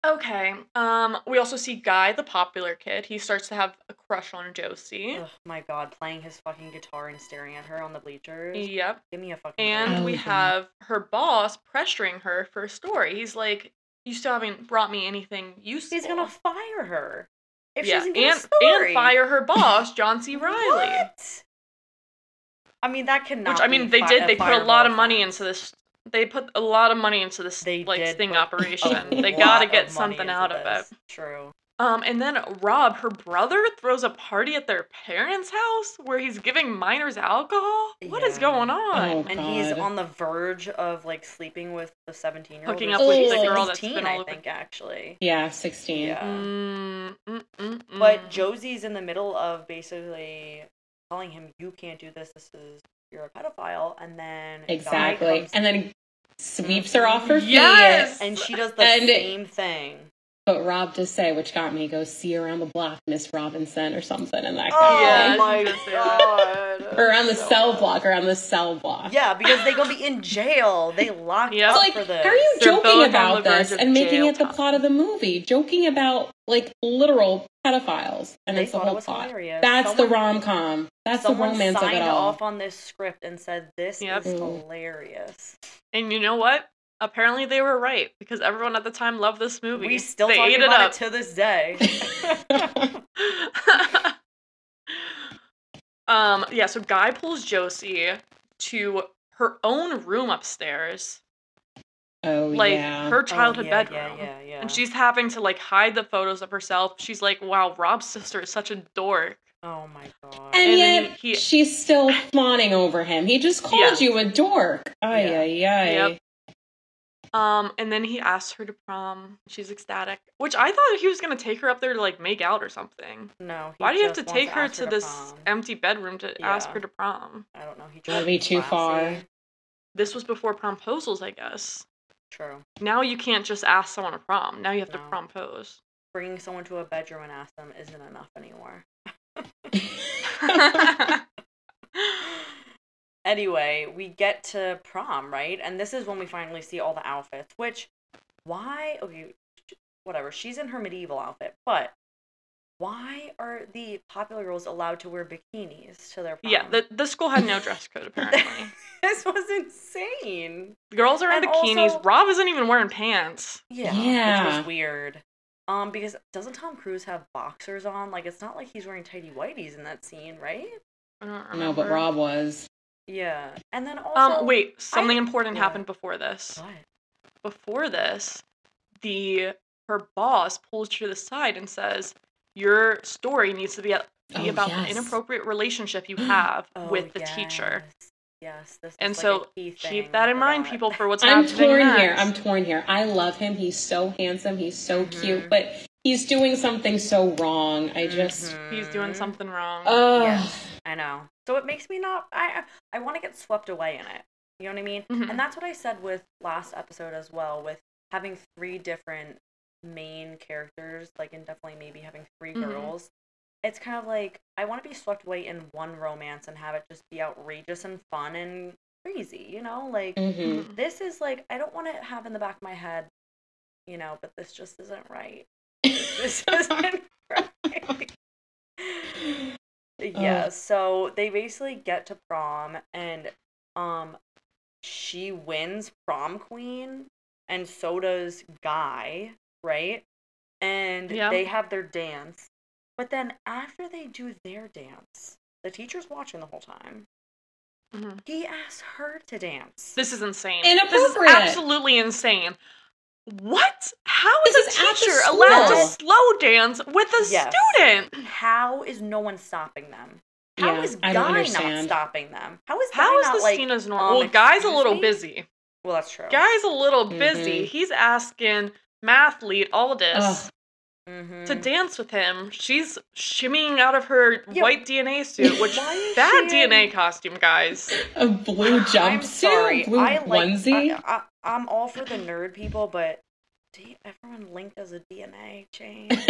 Okay. Um, we also see Guy, the popular kid. He starts to have a crush on Josie. Oh my god, playing his fucking guitar and staring at her on the bleachers. Yep. Give me a fucking. And break. we Oh, yeah. have her boss pressuring her for a story. He's like, "You still haven't brought me anything useful." he's gonna fire her if she yeah, doesn't get and a story. and fire her boss, John C. Reilly. What? I mean, that cannot. Which I mean, be they fi- did. They put a lot of money offense. into this. They put a lot of money into this They like did sting operation. They gotta get something into out of it. True. Um, and then Rob, her brother, throws a party at their parents' house where he's giving minors alcohol. What is Yeah. going on? Oh. And he's on the verge of like sleeping with the seventeen-year-old. Hooking up with the girl that's 16, been all I think actually. Yeah, 16. Yeah. Mm, mm, mm, But mm. Josie's in the middle of basically telling him, "You can't do this. This is you're a pedophile." And then Exactly. comes- And then sweeps her mm-hmm. off her feet. Yes! and she does the And- same thing. But Rob does say, which got me, go see around the block, Miss Robinson, or something, and that Oh got Yeah, me. my she does say god! Or around the So cell bad. block, around the cell block. Yeah, because they gonna be in jail. They locked Yep. up like, for this. how are you They're joking about this and making it the time. plot of the movie? Joking about like literal pedophiles, and They it's the thought it whole plot. hilarious. That's Someone- the rom com. That's the romance of it all. off on this script and said this Yep. is mm. hilarious. And you know what? Apparently they were right because everyone at the time loved this movie. We still they talk ate about it it, to this day. um, yeah, so Guy pulls Josie to her own room upstairs, oh like yeah. her childhood oh, yeah, bedroom. Yeah, yeah, yeah. And she's having to like hide the photos of herself. She's like, "Wow, Rob's sister is such a dork." oh my god. and, and then yet he- she's still fawning over him. He just called Yeah. you a dork. Ay Yeah. ay ay. Yep. Um, and then he asks her to prom. She's ecstatic, which I thought he was gonna take her up there to like make out or something. no. he Why do you have to just wants take her ask to this prom. empty bedroom to ask her to prom? I don't know. He That'd tried be to too far. This was before promposals, I guess. True. Now you can't just ask someone to prom. Now you have to propose. Bringing someone to a bedroom and ask them isn't enough anymore. Anyway, we get to prom, right? And this is when we finally see all the outfits. Which, why? Okay, whatever. She's in her medieval outfit, but why are the popular girls allowed to wear bikinis to their prom? Yeah, the, the school had no dress code apparently. this was insane. The Girls are in And bikinis. also- Rob isn't even wearing pants. Yeah, which Yeah. was weird. Um, because doesn't Tom Cruise have boxers on? Like, it's not like he's wearing tidy whities in that scene, right? I don't remember. No, but Rob was. Yeah, and then also, Um, wait, something important yeah. happened before this. What? Before this, the her boss pulls her to the side and says, "Your story needs to be, a- be Oh, about yes. the inappropriate relationship you have Oh, with the teacher." yes. Yes, this And is like so a key keep thing that in for mind, that. people, for what's happening. I'm happening torn next. here. I'm torn here. I love him. He's so handsome. He's so Mhm. cute, but he's doing something so wrong. I just. He's doing something wrong. Oh. Yes, I know. So it makes me not. I I want to get swept away in it. You know what I mean? Mhm. And that's what I said with last episode as well, with having three different main characters, like and definitely maybe having 3 Mhm. girls. It's kind of like I want to be swept away in one romance and have it just be outrageous and fun and crazy. You know, like hmm Mhm. this is like I don't want to have in the back of my head, you know, but this just isn't right. This isn't right. yeah, so they basically get to prom and um she wins prom queen and so does Guy, right? And Yeah. they have their dance. But then after they do their dance, the teacher's watching the whole time. Mhm. He asks her to dance. This is insane. Inappropriate. This is absolutely insane. What? How is This a is at the teacher allowed to slow dance with a Yes. student? How is no one stopping them? How Yeah, is I Guy don't stopping them? How is Guy How is not this like? seen as normal? well, Guy's a little me? busy. Well, that's true. Guy's a little busy. Mhm. He's asking mathlete Aldys Ugh. Mhm. to dance with him. She's shimmying out of her Yeah. white DNA suit, which Why is bad she in- DNA costume, guys. A blue jumpsuit, I'm sorry. blue I like. onesie. I, I, I'm all for the nerd people, but D- everyone linked as a DNA chain.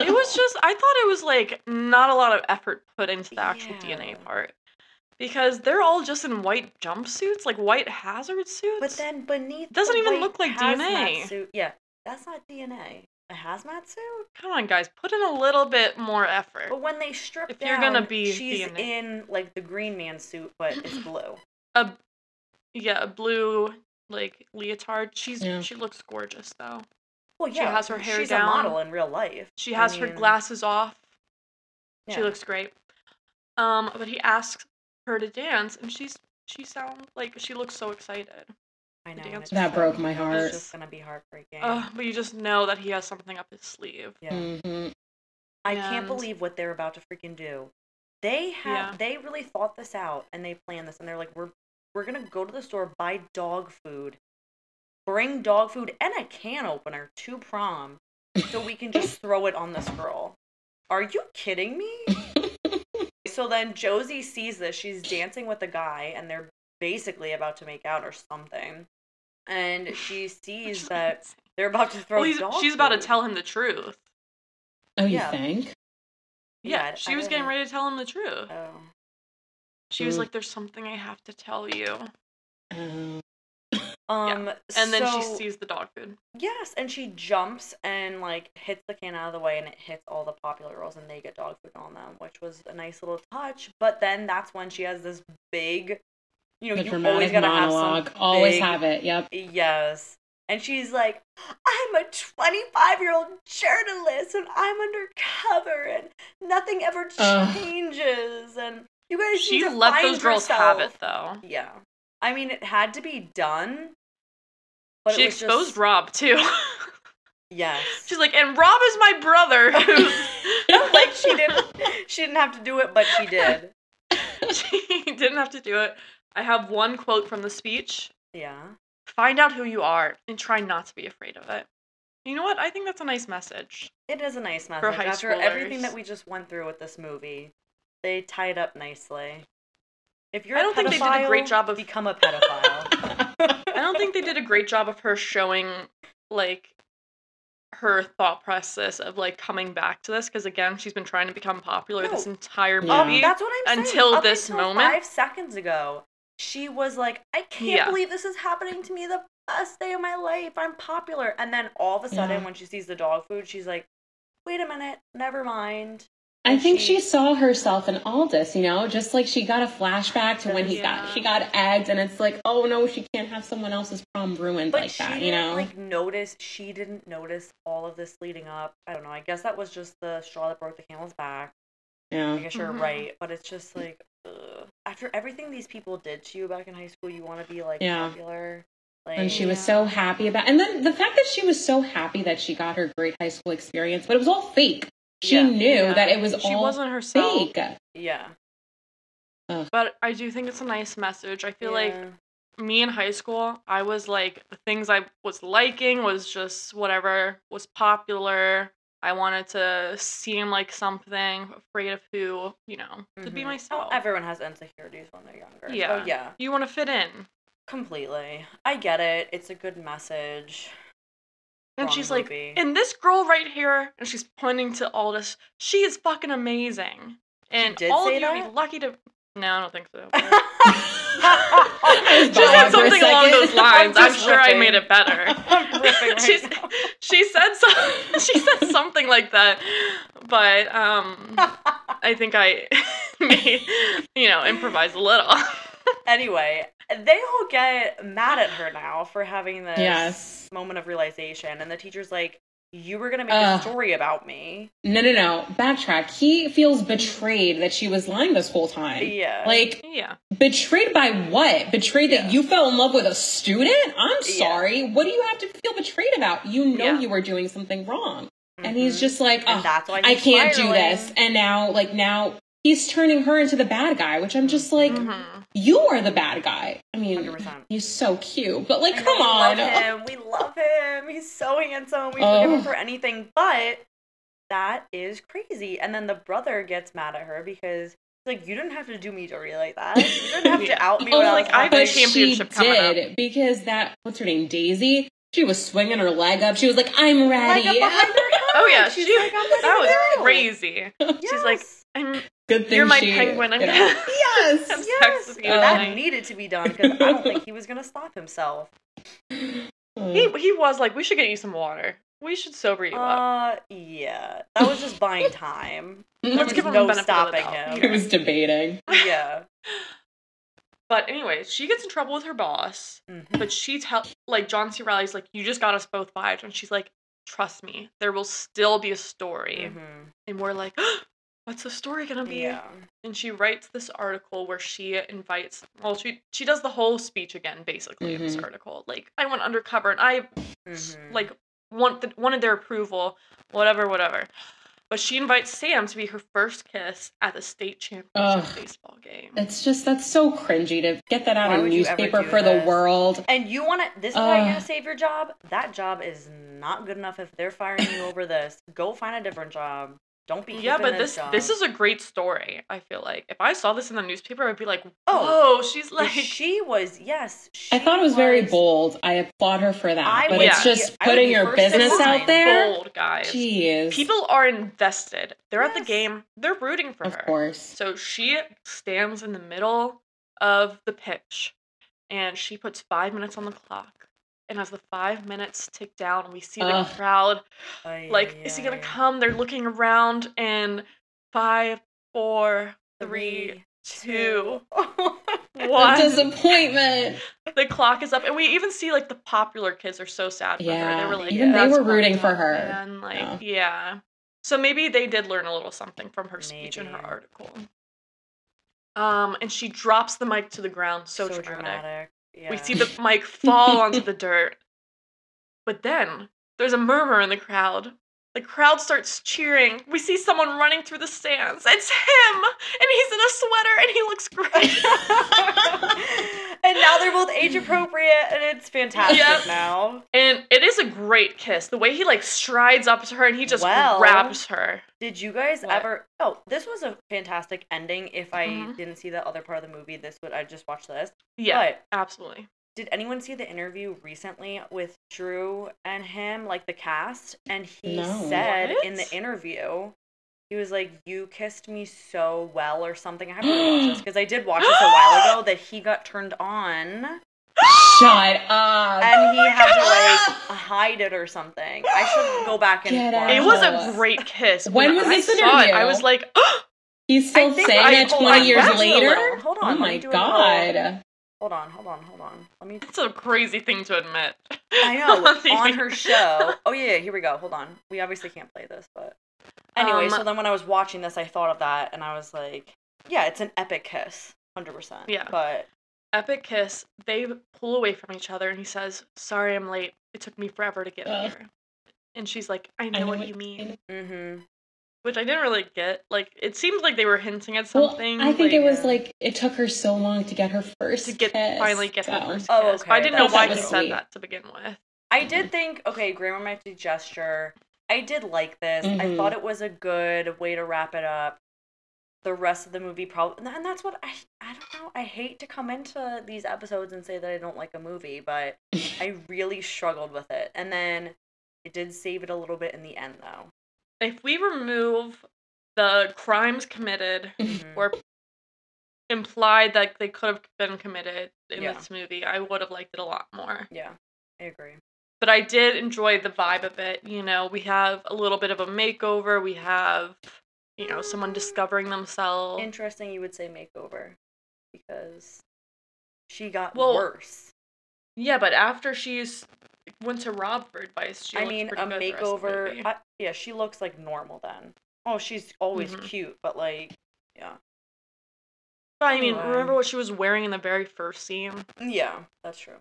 It was just I thought it was like not a lot of effort put into the actual Yeah. DNA part. Because they're all just in white jumpsuits, like white hazard suits. But then beneath it. Doesn't the even white look like DNA. Suit, yeah, that's not DNA. A hazmat suit. come on guys, put in a little bit more effort. But when they strip If down, you're gonna be she's DNA. in like the Green Man suit, but it's blue. A yeah, a blue like leotard. She's Yeah. she looks gorgeous though. Well, She yeah, has her hair she's down. a model in real life. She I has her glasses off. She looks great. Um, but he asks her to dance, and she's she sounds like she looks so excited. I know. dance That broke my heart. It's just gonna be heartbreaking. Ugh, but you just know that he has something up his sleeve. yeah. Mhm. I can't believe what they're about to freaking do. They have Yeah. they really thought this out and they planned this and they're like, we're we're gonna go to the store, buy dog food, bring dog food and a can opener to prom so we can just throw it on this girl. Are you kidding me? so then Josie sees this. She's dancing with a guy and they're basically about to make out or something. And she sees that they're about to throw well, he's, dog she's about to tell him the truth. Oh, you Yeah. think? Yeah, Yeah, she I was getting didn't- ready to tell him the truth. Oh. She was Mm. like, "There's something I have to tell you," Oh. Um, and then she sees the dog food. Yes, and she jumps and like hits the can out of the way, and it hits all the popular girls, and they get dog food on them, which was a nice little touch. But then that's when she has this big, you know, The you always dramatic gotta monologue. have some Always big- have it. Yep. Yes, and she's like, "I'm a 25 year old journalist, and I'm undercover, and nothing ever Ugh. changes, and you guys She need to let find those girls have it though. Yeah, I mean, it had to be done. But she exposed just, Rob too. Yes. She's like, "And Rob is my brother." like she didn't she didn't have to do it, but she did. she didn't have to do it. I have one quote from the speech. Yeah. Find out who you are and try not to be afraid of it. You know what? I think that's a nice message. It is a nice message. high After everything that we just went through with this movie, they tie it up nicely. If you're I a don't think they did a great pedophile, job of- become a pedophile. I don't think they did a great job of her showing like her thought process of like coming back to this because again she's been trying to become popular No. this entire Yeah. movie. That's what I'm saying. Until Up this until moment? five seconds ago, she was like, "I can't Yeah. believe this is happening to me. The best day of my life. I'm popular." And then all of a sudden, Yeah. when she sees the dog food, she's like, wait a minute, never mind. I And think she- she saw herself in Aldys, you know, just like she got a flashback to when he Yeah. got she got egged, and it's like, oh no, she can't have someone else's prom ruined But like she that, didn't you know. like notice. She didn't notice all of this leading up. I don't know. I guess that was just the straw that broke the camel's back. Yeah, I guess you're Mhm. right, but it's just like ugh. after everything these people did to you back in high school, you want to be like Yeah. popular. Like, and she was so happy about, and then the fact that she was so happy that she got her great high school experience, but it was all fake. She Yeah. knew Yeah. that it was she all wasn't herself. fake. yeah. But I do think it's a nice message. I feel like me in high school, I was like the things I was liking was just whatever was popular. I wanted to seem like something, afraid of who, you know, to be Mhm. myself. Oh, everyone has insecurities when they're younger. Yeah. So yeah, You want to fit in. completely. I get it. It's a good message. And Wrong she's like, movie. and this girl right here, and she's pointing to Aldys, she is fucking amazing. And did all say of you would be lucky to. No, I don't think so. I was she said bowing for a something along those lines. I'm I'm, just sure I made it better. I'm right She's, now. she said so, she said something like that, but um, I think I made you know improvise a little. anyway, they all get mad at her now for having this Yes. moment of realization, and the teacher's like, "You were gonna make Ugh. a story about me." No, no, no. Backtrack. He feels betrayed that she was lying this whole time. Yeah. Like yeah, betrayed by what? Betrayed that you fell in love with a student? I'm Yeah. sorry. What do you have to feel betrayed about? You know Yeah. you were doing something wrong. And he's Mhm. just like, oh, that's why I can't do this. And now, like, now he's turning her into the bad guy, which I'm just like, Mhm. you are the bad guy. I mean, 100%. he's so cute, but like, I know, come we on. love him. We love him. He's so handsome. We Oh. forgive him for anything, but that is crazy. And then the brother gets mad at her because like you didn't have to do me dirty like that. You didn't have to out me. Oh, when like, I have a But she championship coming up. did because that what's her name, Daisy. She was swinging her leg up. She was like, "I'm Leg ready." up behind her. Oh yeah, She's she, like, I'm that was go. crazy. She's like, I'm Good thing You're my she, penguin again. yes. I'm yes, sex with you that needed to be done because I don't think he was gonna stop himself. he he was like, we should get you some water. We should sober you up. Uh, yeah, that was just buying time. There Let's was give him no benefit of the stopping doubt. him. he was debating. Yeah. But anyway, she gets in trouble with her boss. Mhm. But she tell like John C. Reilly's like, you just got us both fired, and she's like, trust me, there will still be a story. Mhm. And we're like, what's the story gonna be? Yeah. And she writes this article where she invites. Well, she she does the whole speech again, basically in this Mhm. article. Like, I went undercover, and I Mhm. like want the, wanted their approval, whatever, whatever. But she invites Sam to be her first kiss at the state championship Ugh. baseball game. It's just that's so cringy to get that out Why in would you ever newspaper do for the world. And you want to? This is how you're gonna save your job. That job is not good enough. If they're firing you over this, go find a different job. Don't be. Yeah, but this job. this is a great story. I feel like if I saw this in the newspaper, I'd be like, Oh, "Whoa, she's Like, like." she was yes. She I thought it was very bold. I applaud her for that. I but would it's be- just I putting your business out there. bold, guys. Jeez. People are invested. They're at the game. They're rooting for of her. Of course. So she stands in the middle of the pitch and she puts five minutes on the clock. And as the five minutes tick down, we see the Ugh. crowd Ay, like, ay, is he gonna ay. come? They're looking around and five, four, three, two, The one. disappointment. the clock is up, and we even see like the popular kids are so sad for her. They Yeah, were like, even they were rooting for her. And Like, Yeah. yeah. So maybe they did learn a little something from her speech and her article. Um, and she drops the mic to the ground. So, dramatic. Yeah. We see the mic fall onto the dirt. But then there's a murmur in the crowd. The crowd starts cheering. We see someone running through the stands. It's him! And he's in a sweater and he looks great. and now they're both age appropriate, and it's fantastic Yep. now. and it is a great kiss. The way he like strides up to her and he just Well, grabs her. Did you guys What? ever? Oh, this was a fantastic ending. If I Mhm. didn't see the other part of the movie, this would I just watched this. Yeah, But absolutely. did anyone see the interview recently with Drew and him, like the cast? And he No. said in the interview, he was like, "You kissed me so well," or something. I have to watch this because I did watch this a while ago. That he got turned on Shut up. and he had to like hide it or something. I should go back and Get watch It was Oh. a great kiss. When was I this saw it. I was like, He's still saying I- it 20 on, years watch it a later? Hold on, Oh my do a little- god. Hold on, hold on, hold on. Let me. it's a crazy thing to admit. I know on her show. Oh yeah, yeah, here we go. Hold on. We obviously can't play this, but anyway. Um, so then when I was watching this, I thought of that, and I was like, yeah, it's an epic kiss, hundred percent. Yeah. But Epic kiss. They pull away from each other, and he says, "Sorry, I'm late. It took me forever to get Ugh. here." And she's like, "I know, what, you mean," mm-hmm. which I didn't really get. Like, it seemed like they were hinting at Well, something. I think it was like it took her so long to get her first to get kiss, finally get so. the first Oh, kiss. But I didn't know why that he said sweet. that to begin with. I did think, okay, grand romantic gesture. I did like this. I Mhm. thought it was a good way to wrap it up. The rest of the movie probably, and that's what I, I don't know. I hate to come into these episodes and say that I don't like a movie, but I really struggled with it. And then it did save it a little bit in the end, though. If we remove the crimes committed Mhm. or implied that they could have been committed in Yeah. this movie, I would have liked it a lot more. Yeah, I agree. But I did enjoy the vibe of it. You know, we have a little bit of a makeover. We have, you know, someone discovering themselves. Interesting you would say makeover because she got Well, worse. Yeah, but after she's went to rob for advice, she I mean, a good the rest of the makeover. I, yeah, she looks like normal then. Oh, she's always Mhm. cute, but like, yeah. But I mean, Anyway. remember what she was wearing in the very first scene? Yeah, that's true.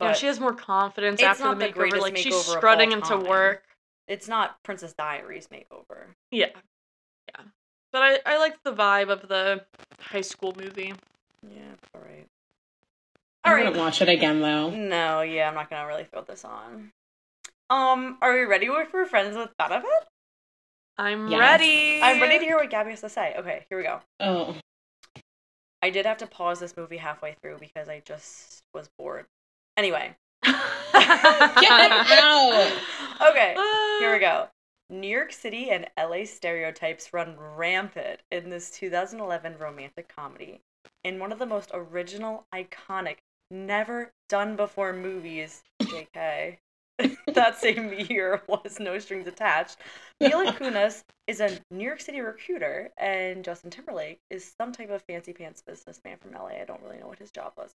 Yeah, she has more confidence It's after not the the makeover. greatest like she's makeover of all strutting into time. work. it's not Princess Diaries makeover. Yeah, yeah. But I I liked the vibe of the high school movie. Yeah, all right. I All wouldn't right. watch it again though. No, yeah, I'm not gonna really throw this on. Um, are we ready for friends with benefit? I'm Yes. ready. I'm ready to hear what Gaby has to say. Okay, here we go. Oh. I did have to pause this movie halfway through because I just was bored. Anyway. Get out! Okay, here we go. New York City and LA stereotypes run rampant in this 2011 romantic comedy. In one of the most original, iconic, never done before movies, JK, that same year was No Strings Attached, Mila Kunis is a New York City recruiter, and Justin Timberlake is some type of fancy pants businessman from LA. I don't really know what his job was.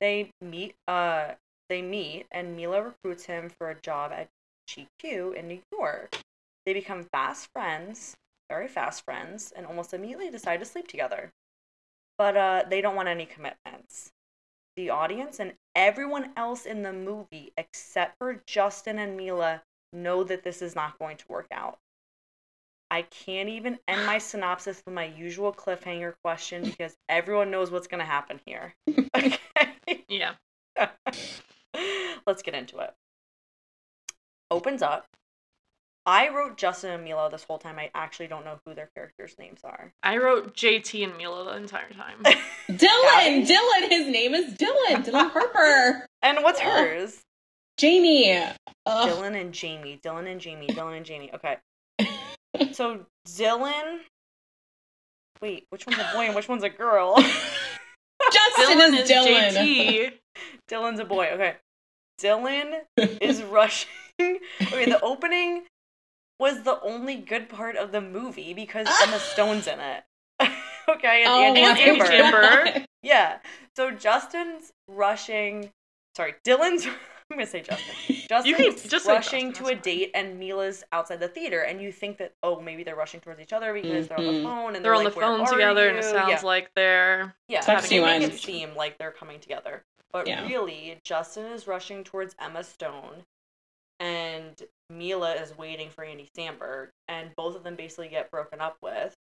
They meet, uh, they meet, and Mila recruits him for a job at GQ in New York. They become fast friends, very fast friends, and almost immediately decide to sleep together. But uh, they don't want any commitments. The audience and everyone else in the movie, except for Justin and Mila, know that this is not going to work out. I can't even end my synopsis with my usual cliffhanger question because everyone knows what's going to happen here. Okay. yeah. Let's get into it. Opens up. I wrote Justin and Mila this whole time. I actually don't know who their characters' names are. I wrote JT and Mila the entire time. Dylan! Dylan! His name is Dylan! Dylan Harper! And what's hers? Jamie! Ugh. Dylan and Jamie. Dylan and Jamie. Dylan and Jamie. Okay. So Dylan. Wait, which one's a boy and which one's a girl? Justin Dylan is is Dylan. JT. Dylan's a boy. Okay. Dylan is rushing. Okay, the opening was the only good part of the movie because Emma Stone's in it. okay, and Oh Andy my Samberg. Samberg. Yeah. So Justin's rushing. Sorry, Dylan's. I'm gonna say Justin. Justin's can just rushing Justin, to a date, and Mila's outside the theater, and you think that oh maybe they're rushing towards each other because they're on the Mhm. phone and They're they're, on like, the phone together, and it sounds yeah. like they're yeah, they make it seem like they're coming together, but Yeah. really Justin is rushing towards Emma Stone, and Mila is waiting for Andy Samberg, and both of them basically get broken up with.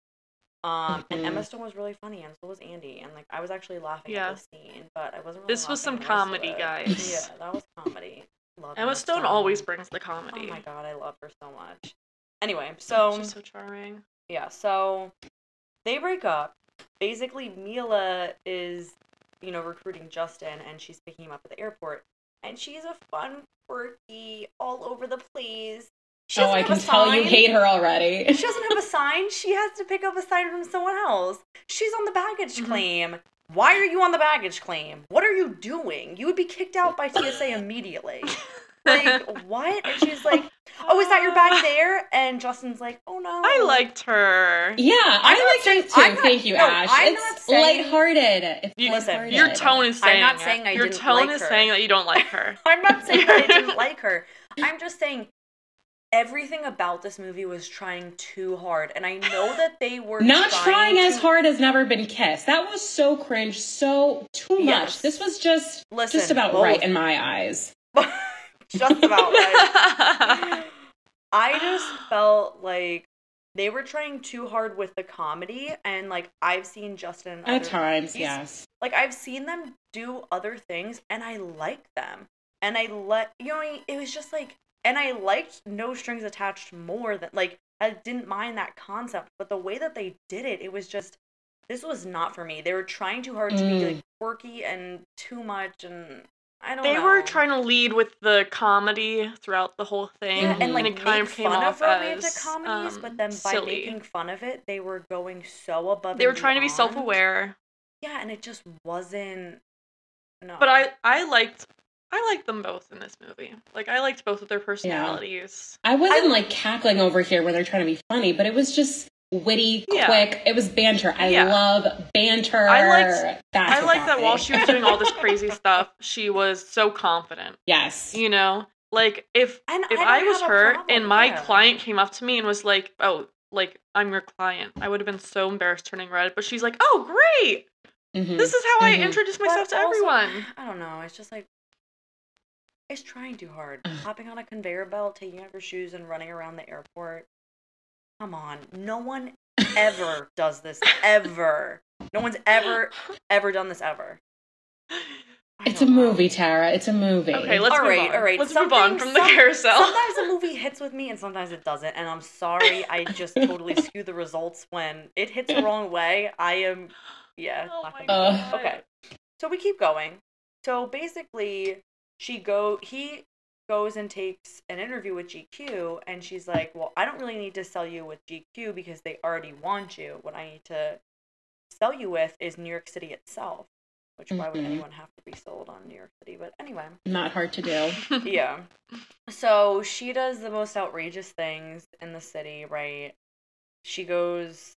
Um, and Mhm. Emma Stone was really funny, and so was Andy, and like I was actually laughing Yeah. at this scene, but I wasn't. Really This was some at most of comedy, guys. Yeah, that was comedy. Love Emma Stone always brings the comedy. Oh my god, I love her so much. Anyway, so, so she's so charming. yeah, so they break up. Basically, Mila is, you know, recruiting Justin and she's picking him up at the airport. And she's a fun, quirky, all over the place. She Oh, I can tell you hate her already. She doesn't have a sign. She has to pick up a sign from someone else. She's on the baggage Mhm. claim. Why are you on the baggage claim? What are you doing? You would be kicked out by TSA immediately. Like, what? And she's like, Oh, is that your bag there? And Justin's like, Oh no. I liked her. Yeah, I'm I liked saying- it too. I'm not- Thank you, no, Ash. I'm it's not saying- lighthearted. It's You- Listen, lighthearted. Your tone is saying. I'm saying not it. saying I Your didn't tone like is her. saying that you don't like her. I'm not saying that I didn't like her. I'm just saying everything about this movie was trying too hard. And I know that they were Not trying as to- hard as never been kissed. That was so cringe, so too much. Yes. This was just Listen, just about both. right in my eyes. just about right. I just felt like they were trying too hard with the comedy, and like I've seen Justin At times, he's- yes. Like I've seen them do other things, and I like them, and I let you know. It was just like, and I liked No Strings Attached more than like I didn't mind that concept, but the way that they did it, it was just this was not for me. They were trying too hard to be Mm. like quirky and too much, and I don't. Know. They know. were trying to lead with the comedy throughout the whole thing, Yeah, and like it make kind of came fun off of romantic as comedies, um, but then by silly. making fun of it, they were going so above. they were and trying to be self-aware. Yeah, and it just wasn't. No, But I I liked I liked them both in this movie. Like I liked both of their personalities. I wasn't I- like cackling over here when they're trying to be funny, but it was just witty, Yeah. quick. It was banter. I Yeah. love banter. I liked- That's I what like got that me. while she was doing all this crazy stuff, she was so confident. yes. You know, like if and if don't I, was have a her problem, and my yeah. client came up to me and was like, "Oh, like I'm your client," I would have been so embarrassed turning red. But she's like, "Oh, great! Mhm. This is how I Mhm. introduce But myself to also, everyone." I don't know. It's just like it's trying too hard. Hopping on a conveyor belt, taking off your shoes, and running around the airport. Come on, no one ever does this ever. No one's ever ever done this ever. I It's a know. movie, Tara. It's a movie. Okay, let's All move right, on. all right. Let's move on from the some- carousel. Sometimes a movie hits with me and sometimes it doesn't. And I'm sorry, I just totally skew the results when it hits the wrong way. I am, yeah. Oh my God. Okay. So we keep going. So basically, she go he goes and takes an interview with GQ, and she's like, "Well, I don't really need to sell you with GQ because they already want you. What I need to sell you with is New York City itself." Which why would Mhm. anyone have to be sold on New York City? But anyway Not hard to do. yeah. So she does the most outrageous things in the city, right? She goes.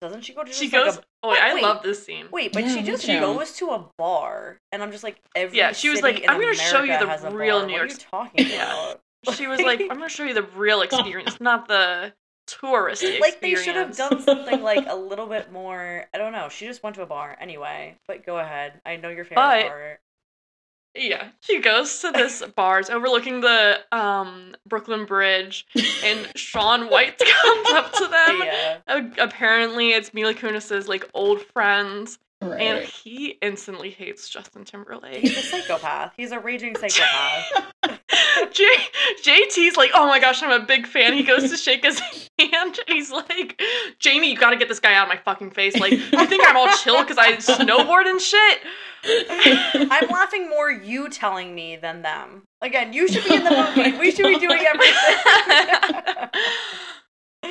Doesn't she go to just she like goes. a oh, wait, I wait. love this scene. wait? But Yeah, she just too. goes to a bar, and I'm just like every. Yeah, she was city like, "I'm gonna show you the real bar. New What York are you talking Yeah. She was like, "I'm gonna show you the real experience, not the tourist experience." like they should have done something like a little bit more. I don't know. She just went to a bar anyway. But go ahead. I know your favorite But- part. Yeah, she goes to this bar. It's overlooking the um Brooklyn Bridge, and Shaun White comes up to them. Yeah. Uh, apparently, it's Mila Kunis's like old friends, Right. and he instantly hates Justin Timberlake. He's a psychopath. He's a raging psychopath. J- JT's like, oh my gosh, I'm a big fan. He goes to shake his hand, and he's like, Jamie, you gotta get this guy out of my fucking face. Like, you think I'm all chill because I snowboard and shit? I'm laughing more you telling me than them. Again, you should be in the movie. We should be doing everything.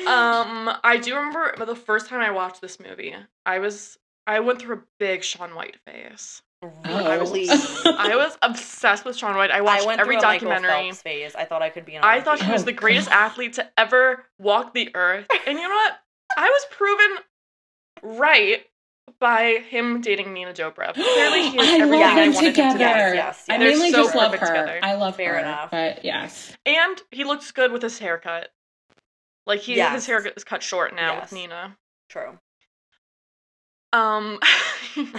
um, I do remember the first time I watched this movie, I was I went through a big Shaun White phase. really? I was obsessed with Shaun White. I watched I watched went every through a Michael documentary. Phelps phase. I thought I could be an I thought he was the greatest athlete to ever walk the earth. And you know what? I was proven right by him dating Nina Dobrev. Clearly, he is I everything love I them wanted together. him to be. Yes, yes, I. They're mainly so just love her. perfect together. I love Fair her. enough. But yes. And he looks good with his haircut. Like he, Yes. his hair is cut short now Yes. with Nina. True. Um,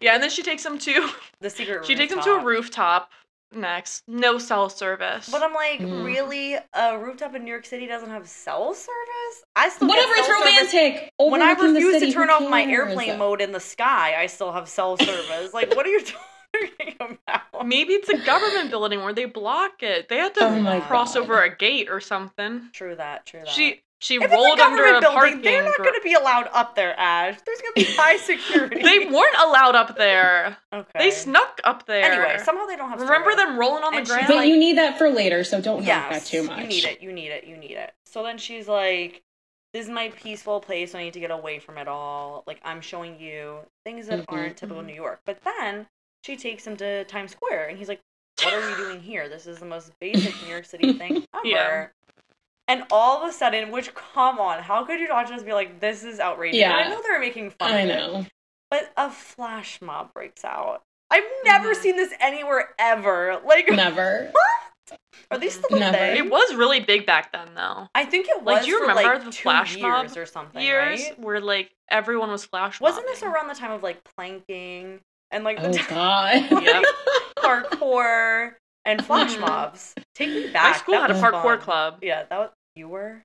yeah, and then she takes him to The secret. she takes him to a rooftop. rooftop next. No cell service. But I'm like, Mm. really? A rooftop in New York City doesn't have cell service? I still Whatever, it's romantic. When I Overlooking the refuse city, to turn off my airplane mode in the sky, I still have cell service. like, what are you talking about? Maybe it's a government building where they block it. They had to Oh cross God. over a gate or something. True that. True that. She she if it's a rolled under government a building, parking. they're not gar- going to be allowed up there, Ash. There's going to be high security. they weren't allowed up there. okay. They snuck up there. Anyway, somehow they don't have. Remember service. them rolling on And the ground? But like- you need that for later, so don't knock that too much. you need it. You need it. You need it. So then she's like, this is my peaceful place. I need to get away from it all. Like I'm showing you things that Mhm, aren't typical mhm. New York. But then she takes him to Times Square, and he's like, "What are we doing here? This is the most basic New York City thing ever." Yeah. And all of a sudden, which come on, how could you not just be like, "This is outrageous"? And I know they're making fun. I of it, know. but a flash mob breaks out. I've never Mhm. seen this anywhere ever. Like, Never. What? Are they still a Never. thing? It was really big back then, though. I think it was Like, do you for remember like the flash years mob or something, Years right? where like everyone was flash. Wasn't this around the time of like planking and like the Oh time God. Yep. parkour and flash mobs? Take me back. My school That had a parkour fun. club. Yeah, that was you were.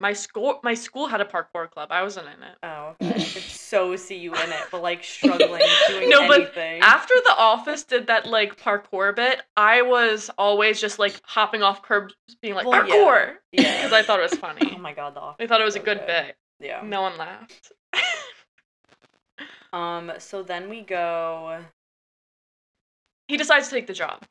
My school, my school had a parkour club. I wasn't in it. Oh, okay. I could so see you in it, but like struggling doing No, but. After The Office did that like parkour bit, I was always just like hopping off curbs, being like Well, parkour, yeah. because I thought it was funny. oh my god, the off. I thought it was a good good. bit. Yeah. No one laughed. Um. So then we go. he decides to take the job,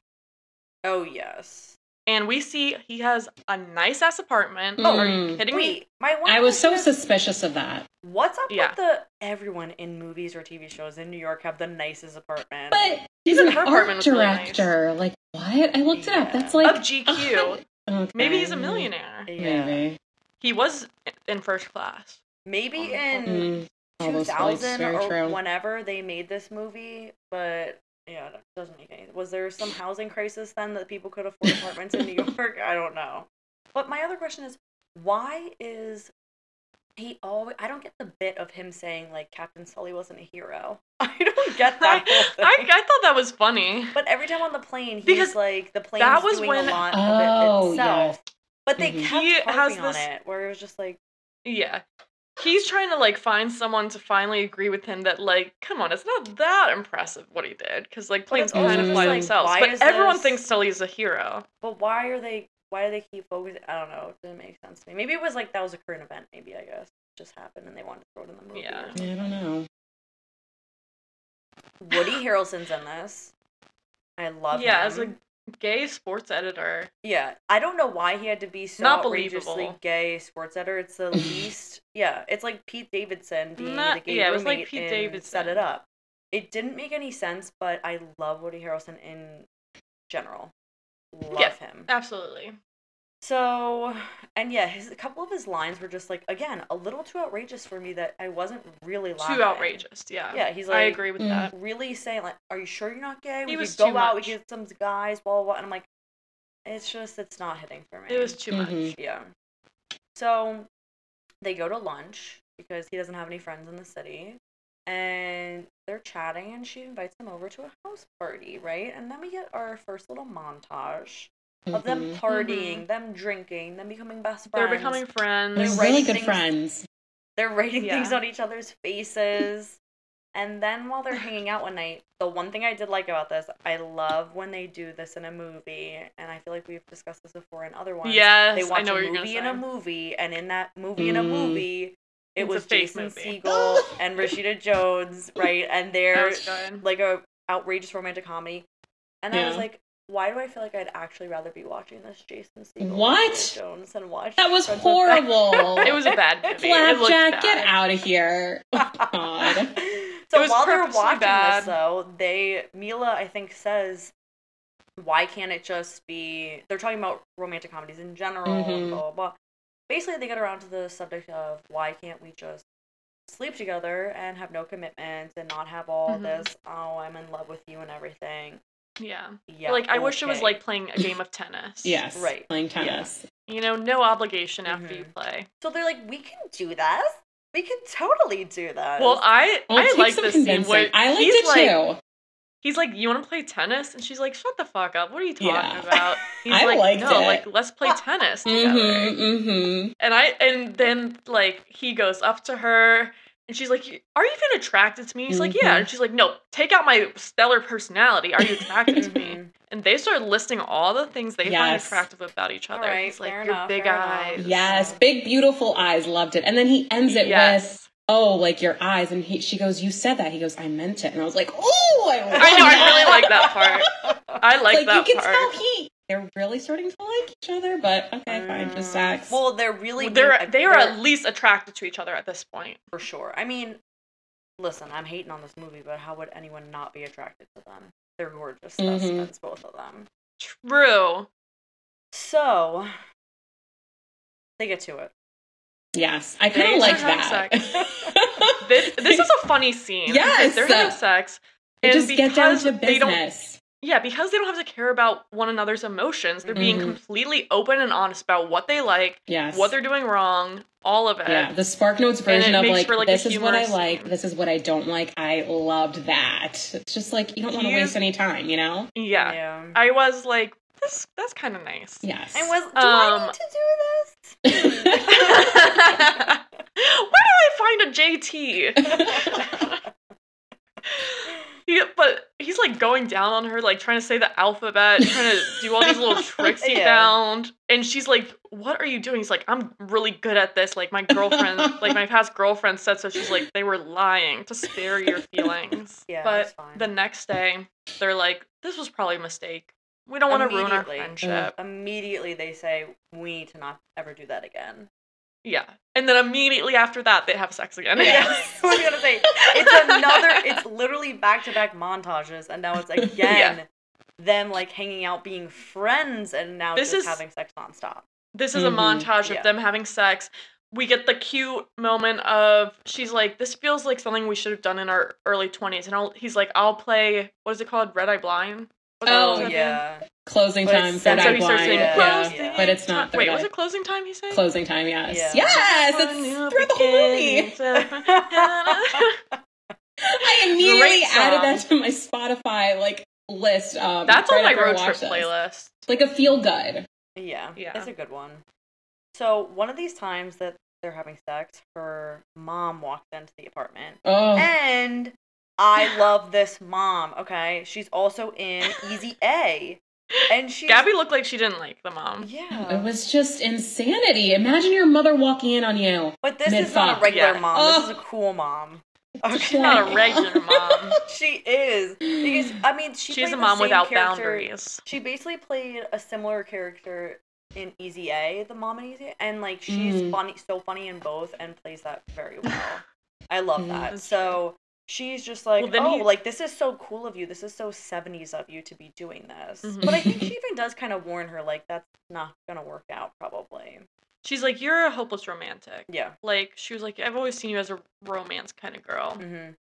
Oh yes. and we see he has a nice ass apartment. Oh, Are you mm. kidding me? My one I was so is, suspicious of that. What's up Yeah. with the everyone in movies or TV shows in New York have the nicest apartment? But he's an her art was really nice. director. Like what? I looked it up. That's like Of GQ. Okay. Maybe he's a millionaire. yeah. Maybe. He was in first class. Maybe Oh, in Mm, all those flights, 2000 or true. whenever they made this movie, but yeah, it doesn't make any. Was there some housing crisis then that people could afford apartments in New York? I don't know. But my other question is, why is he always? I don't get the bit of him saying like Captain Sully wasn't a hero. I don't get that whole I, thing. I thought that was funny. but every time on the plane, he's Because like the plane that was doing when- a lot Oh, of it itself. yes. But they Mhm. kept He harping has on this- it, where it was just like, Yeah. He's trying to like find someone to finally agree with him that like, come on, it's not that impressive what he did because like planes it's can kind of also fly like, themselves. why But is everyone this- thinks Sully's a hero. But why are they? Why do they keep focusing? I don't know. It didn't make sense to me. Maybe it was like that was a current event. Maybe I guess it just happened and they wanted to throw it in the movie. Yeah. Yeah, I don't know. Woody Harrelson's in this. I love yeah, him. as a gay sports editor. yeah, I don't know why he had to be so Not outrageously believable. gay sports editor. It's the least. Yeah, it's like Pete Davidson being Not- the gay yeah, it was like Pete Davidson. Set It Up. It didn't make any sense, but I love Woody Harrelson in general. Love Yeah. him. Absolutely. So, and yeah, his a couple of his lines were just like again a little too outrageous for me that I wasn't really laughing. Too outrageous. Yeah. Yeah, he's like, I agree with Mm. that. Really saying like, "Are you sure you're not gay? He we was could go out. We much. could get some guys." Blah blah. blah. And I'm like, it's just it's not hitting for me. It was too much. Mhm. yeah. So, they go to lunch because he doesn't have any friends in the city, and they're chatting, and she invites him over to a house party, right? And then we get our first little montage of them Mhm. partying, them drinking, them becoming best friends. They're becoming friends. They're They're really writing good things- friends. They're writing things on each other's faces. And then while they're hanging out one night, the one thing I did like about this, I love when they do this in a movie, and I feel like we've discussed this before in other ones. Yes, they watch I know a what you're gonna movie in a movie, and in that movie in a Mm. movie, it It's was Jason movie. Segel and Rashida Jones, right? And they're like a outrageous romantic comedy. And I was like, why do I feel like I'd actually rather be watching this Jason Segel and What? Rashida Jones than watch That was Friends horrible. It was a bad movie. Flapjack, get out of here. Oh, God. So It was while they're watching bad. this, though, they Mila I think says, "Why can't it just be?" They're talking about romantic comedies in general, and Mhm. blah blah blah. Basically, they get around to the subject of why can't we just sleep together and have no commitments and not have all Mhm. this oh I'm in love with you and everything. Yeah. Yeah, like I wish it was okay. like playing a game of tennis. Yes. Right. Playing tennis. You know, no obligation after you Mhm. play. So they're like, we can do that. We can totally do that. Well, I Well, it I takes like some this scene convincing. where I liked he's it like too. he's like, "You want to play tennis?" and she's like, "Shut the fuck up! What are you talking Yeah. about?" He's I like, liked "No, it. like let's play tennis together." Mm-hmm, mm-hmm. And I and then like he goes up to her and she's like, "Are you even attracted to me?" He's like, "Yeah." Mhm. And she's like, "No, take out my stellar personality. Are you attracted to me?" Mhm. And they start listing all the things they find Yes. attractive about each other. Alright, He's like, "Your enough, big fair enough." eyes." Yes, big beautiful eyes, loved it. And then he ends it with, "Oh, like your eyes." And he, she goes, "You said that." He goes, "I meant it." And I was like, "Oh, I, I know. I really like that part. I like, like that you can part. tell he they're really starting to like each other, but okay, fine, just Mm, sex. Well, they're really they're they are they're- at least attracted to each other at this point. for sure. I mean, listen, I'm hating on this movie, but how would anyone not be attracted to them? They're gorgeous Mhm. both of them. True. So they get to it. yes, I kind of like should have that. This this is a funny scene. Yes. They're having sex. They and just get down because to they don't business. Yeah, because they don't have to care about one another's emotions. They're being Mhm. completely open and honest about what they like, Yes. what they're doing wrong, all of it. Yeah, the Spark Notes version of like, for, like, this is what I like, this is what I don't like. I loved that. It's just like you don't want to waste any time, you know? Yeah. yeah. I was like, this that's kind of nice. Yes. I was do I Um, need to do this? Where do I find a JT? He, but he's like going down on her, like trying to say the alphabet, trying to do all these little tricks he Yeah. found. And she's like, What are you doing? He's like, I'm really good at this. Like, my girlfriend, like, my past girlfriend said so. She's like, They were lying to spare your feelings. Yeah, but fine. the next day, they're like, This was probably a mistake. We don't want to ruin our friendship. Immediately they say we need to not ever do that again. Yeah. And then immediately after that, they have sex again. Yes, I was gonna say it's another. It's literally back to back montages, and now it's again them like hanging out, being friends, and now This just is- having sex nonstop. This is Mhm. a montage of Yeah. them having sex. We get the cute moment of she's like, "This feels like something we should have done in our early 20s." And I'll, he's like, "I'll play what is it called? Red Eye Blind." Was that- Oh, was that the- yeah, Closing But time, it's- third that's So eye he starts blind. saying, Yeah. Yeah. But it's not time." Wait, third was eye. it closing time? He said. Closing time, yes. Yeah. Yes, it's throughout the whole movie. I immediately added that to my Spotify like list. Um, That's right on my I road trip watched this. playlist. Like a feel good. yeah, Yeah. It's a good one. So one of these times that they're having sex, her mom walked into the apartment, Oh, and I love this mom. Okay, she's also in Easy A, and she Gaby looked like she didn't like the mom. Yeah, it was just insanity. Imagine your mother walking in on you. But this is not a regular Yeah. mom. Oh. This is a cool mom. She's not a regular mom. She is because I mean she She's a mom without character- boundaries. She basically played a similar character in Easy A, the mom in Easy, A, and like she's Mm. funny, so funny in both, and plays that very well. I love Mm, that. that's So she's just like, Well, oh, he- like this is so cool of you. This is so seventies of you to be doing this. Mhm. But I think she even does kind of warn her, like that's not gonna work out, probably. She's like, "You're a hopeless romantic." Yeah. Like she was like, "I've always seen you as a romance kind of girl." hmm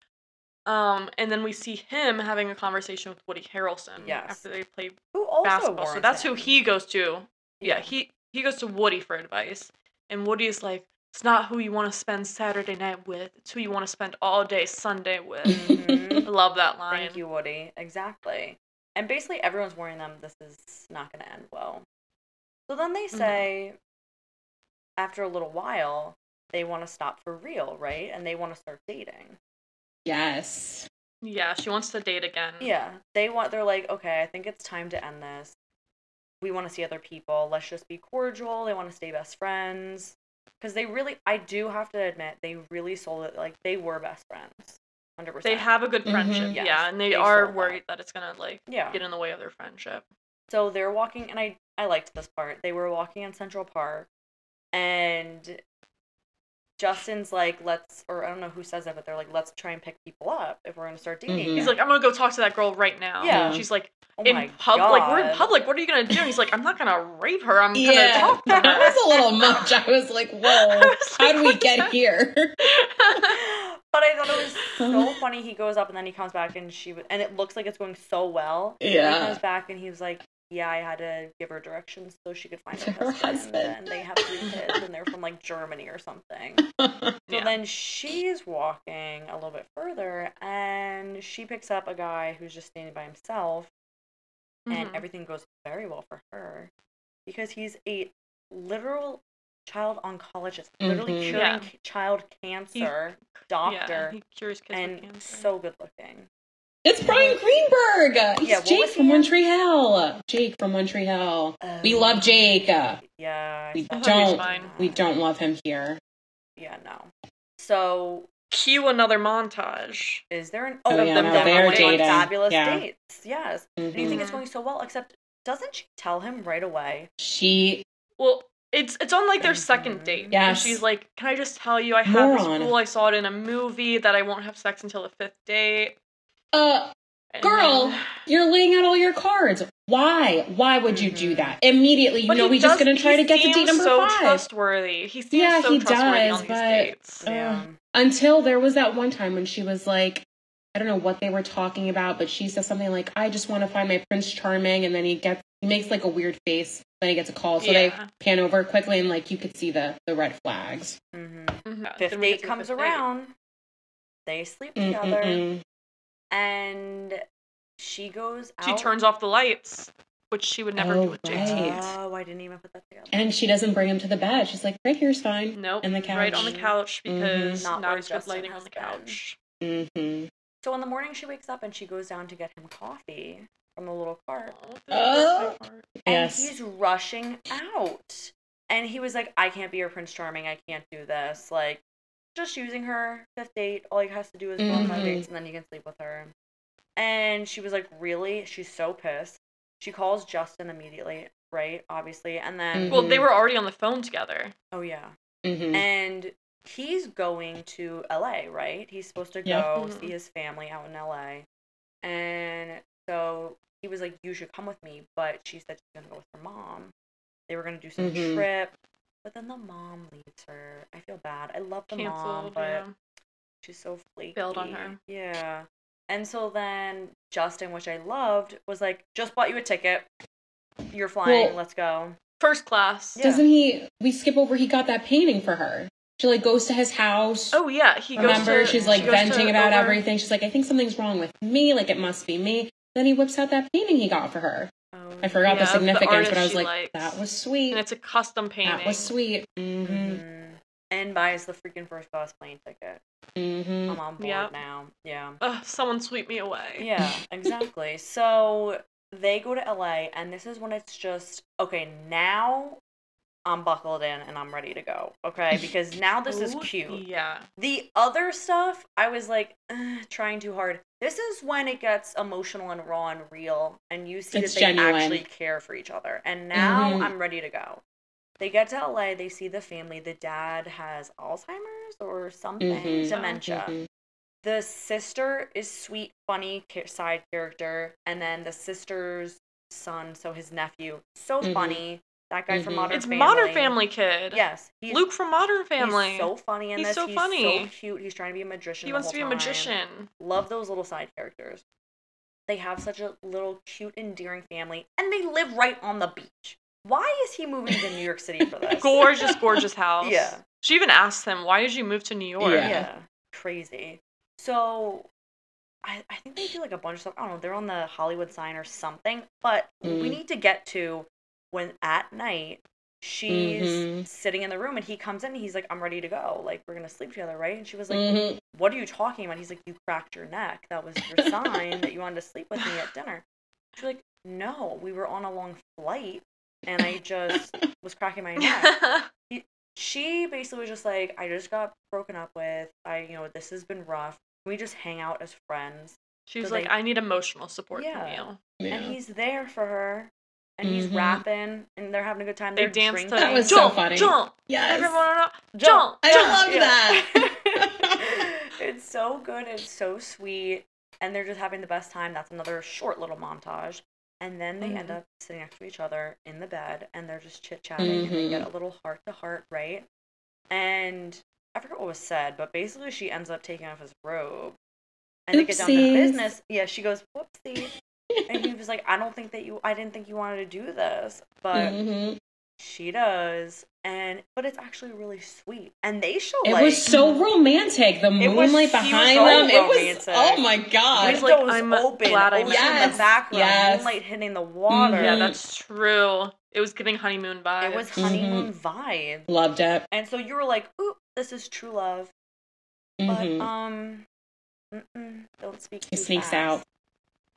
Um, and then we see him having a conversation with Woody Harrelson Yes. after they play Who also basketball. So that's who he goes to. Yeah, he he goes to Woody for advice, and Woody is like, "It's not who you want to spend Saturday night with. It's who you want to spend all day Sunday with." Mhm. I love that line. Thank you, Woody. Exactly. And basically, everyone's warning them this is not going to end well. So then they Mhm. say, after a little while, they want to stop for real, right? And they want to start dating. Yes. Yeah, she wants to date again. Yeah. They want, they're like, okay, I think it's time to end this. We want to see other people. Let's just be cordial. They want to stay best friends. Because they really, I do have to admit, they really sold it like they were best friends. 100%. They have a good Mhm. friendship, Yes, yeah, and they, they are sold that. worried that it's gonna like Yeah. get in the way of their friendship. So they're walking, and I I liked this part. They were walking in Central Park, and Justin's like, "Let's," or I don't know who says it, but they're like, "Let's try and pick people up if we're gonna start dating." Mhm. He's like, I'm gonna go talk to that girl right now. Yeah. And she's like, "Oh in my public, like we're in public. What are you gonna do? And he's like, I'm not gonna rape her. I'm Yeah. gonna talk to her. that was a little much. I was like, whoa, was how like, do we get the- here? But I thought it was so funny. He goes up and then he comes back, and she w- and it looks like it's going so well. And he Yeah. comes back and he was like, "Yeah, I had to give her directions so she could find her, Her husband, husband. and they have three kids, and they're from like Germany or something." So Yeah. then she's walking a little bit further and she picks up a guy who's just standing by himself and Mhm. everything goes very well for her because he's a literal child oncologist, literally Mhm. curing Yeah. child cancer doctor Yeah, he cures kids with and cancer. so good looking. It's Bryan Greenberg. He's Yeah, Jake he from in? One Tree Hill. Jake from One Tree Hill. We love Jake. Um, Yeah. We saw I thought that. he was don't. We don't love him here. Yeah, no. So Cue another montage. is there an Oh, oh, yeah, them no, them they're on dating. fabulous Yeah. dates? Yes. And you think it's Mhm. going so well, except doesn't she tell him right away? She Well, it's it's on like their second date. And Yes. she's like, "Can I just tell you, I have Moron. this rule. I saw it in a movie that I won't have sex until the fifth date." Uh And Girl, then- you're laying out all your cards. Why? Why would you do Mhm. that? Immediately, you But know he he's just gonna try to get to date number so five. trustworthy. He seems Yeah, so he trustworthy does, on these but- dates. Yeah. Until there was that one time when she was like, I don't know what they were talking about, but she says something like, I just want to find my Prince Charming. And then he gets, he makes like a weird face. Then he gets a call. So they pan over quickly and like you could see the, the red flags. hmm Mhm. Fifth Then we get date comes fifth date. around. They sleep together, Mm-mm-mm. And she goes out. She turns off the lights, which she would never Oh, do with JT. right. Oh, I didn't even put that together. And she doesn't bring him to the bed. She's like, right here's fine. Nope. In the couch. Right on the couch because Not not, where as good lighting on the couch. Mm-hmm. So in the morning, she wakes up and she goes down to get him coffee from the little cart. Oh, Oh. And Yes. he's rushing out. And he was like, I can't be your Prince Charming. I can't do this. Like, just using her. Fifth date. All he has to do is go on five Mhm. dates and then you can sleep with her. And she was like, Really? She's so pissed. She calls Justin immediately, right? Obviously. And then, Well, they were already on the phone together. oh, yeah. Mm-hmm. And he's going to LA, right? He's supposed to Yeah. go Mhm. see his family out in LA. And so he was like, You should come with me. But she said she's going to go with her mom. They were going to do some Mhm. trip. But then the mom leaves her. I feel bad. I love the mom, but Yeah. she's so flaky. Build on her. Yeah. And so then Justin, which I loved, was like, Just bought you a ticket. You're flying. Well- Let's go. First class. Yeah. Doesn't he? We skip over. He got that painting for her. She like goes to his house. Oh yeah, he goes Remember, to- she's like she venting about over- everything. She's like, I think something's wrong with me. Like it must be me. Then he whips out that painting he got for her. I forgot Yeah, the the significance, but I was like, likes. that was sweet. and it's a custom painting. That was sweet. Mm-hmm. Mhm. And buys the freaking first class plane ticket. Mm-hmm. I'm on board Yep. now. Yeah. Ugh, someone sweep me away. Yeah, exactly. so they go to LA, and this is when it's just okay. Now I'm buckled in and I'm ready to go. Okay, because now this is cute. Yeah. The other stuff, I was like trying too hard. This is when it gets emotional and raw and real, and you see It's that they genuine. actually care for each other. And now Mhm. I'm ready to go. They get to LA, they see the family. The dad has Alzheimer's or something, Mhm. dementia. Mhm. The sister is sweet, funny side character, and then the sister's son, so his nephew, so Mhm. funny. That guy from Mhm. Modern It's Family. Modern Family kid. Yes, he's Luke from Modern Family. He's so funny in He's this. so he's funny. so cute. He's trying to be a magician. he the wants to whole be a magician. Love those little side characters. They have such a little cute, endearing family, and they live right on the beach. Why is he moving to New York City for this? Gorgeous, gorgeous house. Yeah. She even asked him, "Why did you move to New York?" Yeah. Yeah, crazy. So, I, I think they do like a bunch of stuff. I don't know. They're on the Hollywood sign or something. But we Mm. need to get to when at night she's Mhm. sitting in the room and he comes in and he's like, "I'm ready to go. Like we're gonna sleep together, right?" And she was like, Mhm. what are you talking about? He's like, you cracked your neck. That was your sign that you wanted to sleep with me at dinner. She's like, no, we were on a long flight and I just was cracking my neck. She basically was just like, I just got broken up with. I, you know, this has been rough. Can we just hang out as friends? she was So like, they- "I need emotional support Yeah. from Yeah. And he's there for her. And he's Mhm. rapping and they're having a good time. you." They They're danced drinking. to That was jump, so funny. jump. Yes. Everyone, Jump. jump. I jump. love that. it's so good. It's so sweet. And they're just having the best time. That's another short little montage. And then they end Mhm. up sitting next to each other in the bed and they're just chit chatting and they get a little heart to heart, right? And I forgot what was said, but basically she ends up taking off his robe. And they get down to business. Yeah, she goes, whoopsie. And he was like, I don't think that you, I didn't think you wanted to do this. But Mhm. she does. And, but it's actually really sweet. And they show It like. was so romantic. The moonlight was behind so them. It was. Oh my god. He's like, "I'm open, glad I ocean met in the background, yes. moonlight hitting the water. Yeah, Mhm. that's true. It was giving honeymoon vibes. it was Mm-hmm. honeymoon vibe. Loved it. And so you were like, "Ooh, this is true love." But Mhm. um, mm-mm, don't speak. He sneaks fast. out.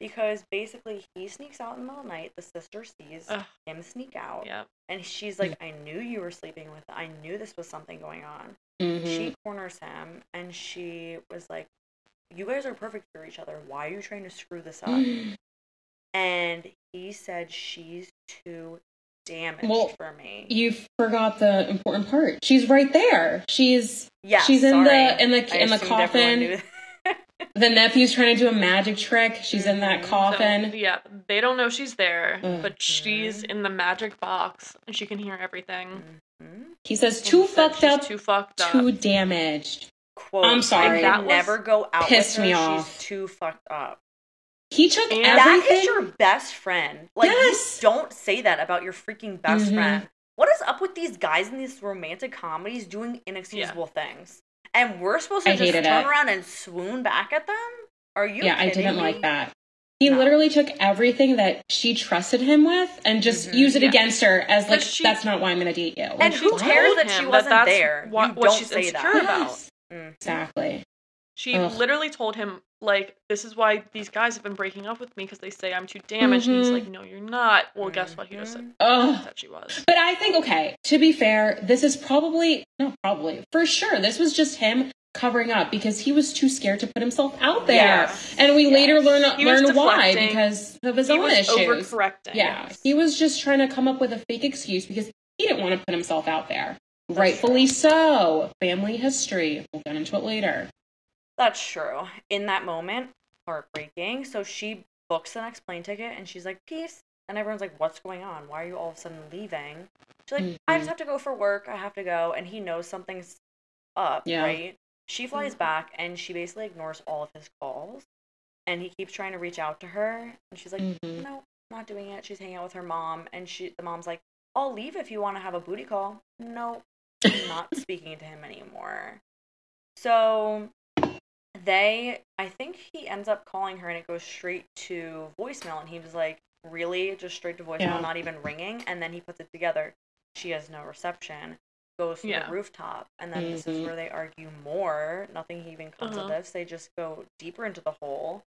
Because basically he sneaks out in the middle of the night. The sister sees Ugh. him sneak out, Yep. and she's like, "I knew you were sleeping with. I knew this was something going on." Mhm. She corners him, and she was like, "You guys are perfect for each other. Why are you trying to screw this up?" and he he said she's too damaged Well, for me. You forgot the important part. She's right there. She's yeah, she's in the- in the- I in the coffin. Knew- the nephew's trying to do a magic trick. She's in that. So, coffin. yeah, they don't know she's there, Ugh. but she's in the magic box and she can hear everything. Mhm. He says too he fucked up, Too fucked up. too damaged. Quote, I'm sorry. That was- never go out pissed with her. me She's off. too fucked up. He took And- everything. That is your best friend. Like, Yes. you don't say that about your freaking best Mhm. friend. What is up with these guys in these romantic comedies doing inexcusable things? And we're supposed to I just turn it. around and swoon back at them? Are you yeah, I didn't me? like that. He No. literally took everything that she trusted him with and just Mhm. used it Yeah. against her as like, she- that's not why I'm going to date you. And Like, who what? cares that she wasn't that's there? What, You what don't she's say insecure that. about. Yes, Mm. exactly. She Ugh. literally told him, like, this is why these guys have been breaking up with me because they say I'm too damaged. And he's Mhm. like, no, you're not. Well, guess what? He just said Mhm. Ugh. that she was. But I think, okay, to be fair, this is probably, not probably, for sure, this was just him covering up because he was too scared to put himself out there. Yeah. And we later learn, He learn why because of his He own was issues. overcorrecting. Yeah, he was just trying to come up with a fake excuse because he didn't want to put himself out there. Rightfully so. Family history. We'll get into it later. That's true. In that moment, heartbreaking. So she books the next plane ticket and she's like, peace. And everyone's like, what's going on? Why are you all of a sudden leaving? She's like, I Mhm. just have to go for work. I have to go. And he knows something's up, Yeah. right? She flies Mhm. back and she basically ignores all of his calls. And he keeps trying to reach out to her. And she's like, Mhm. no, not doing it. She's hanging out with her mom. And she, the mom's like, I'll leave if you want to have a booty call. No, I'm not speaking to him anymore. So they, I think he ends up calling her and it goes straight to voicemail. And he was like, really? Just straight to voicemail, Yeah. not even ringing? And then he puts it together. She has no reception. Goes to Yeah. the rooftop. And then this is Mhm. where they argue more. Nothing even comes of Uh-huh. this. They just go deeper into the hole.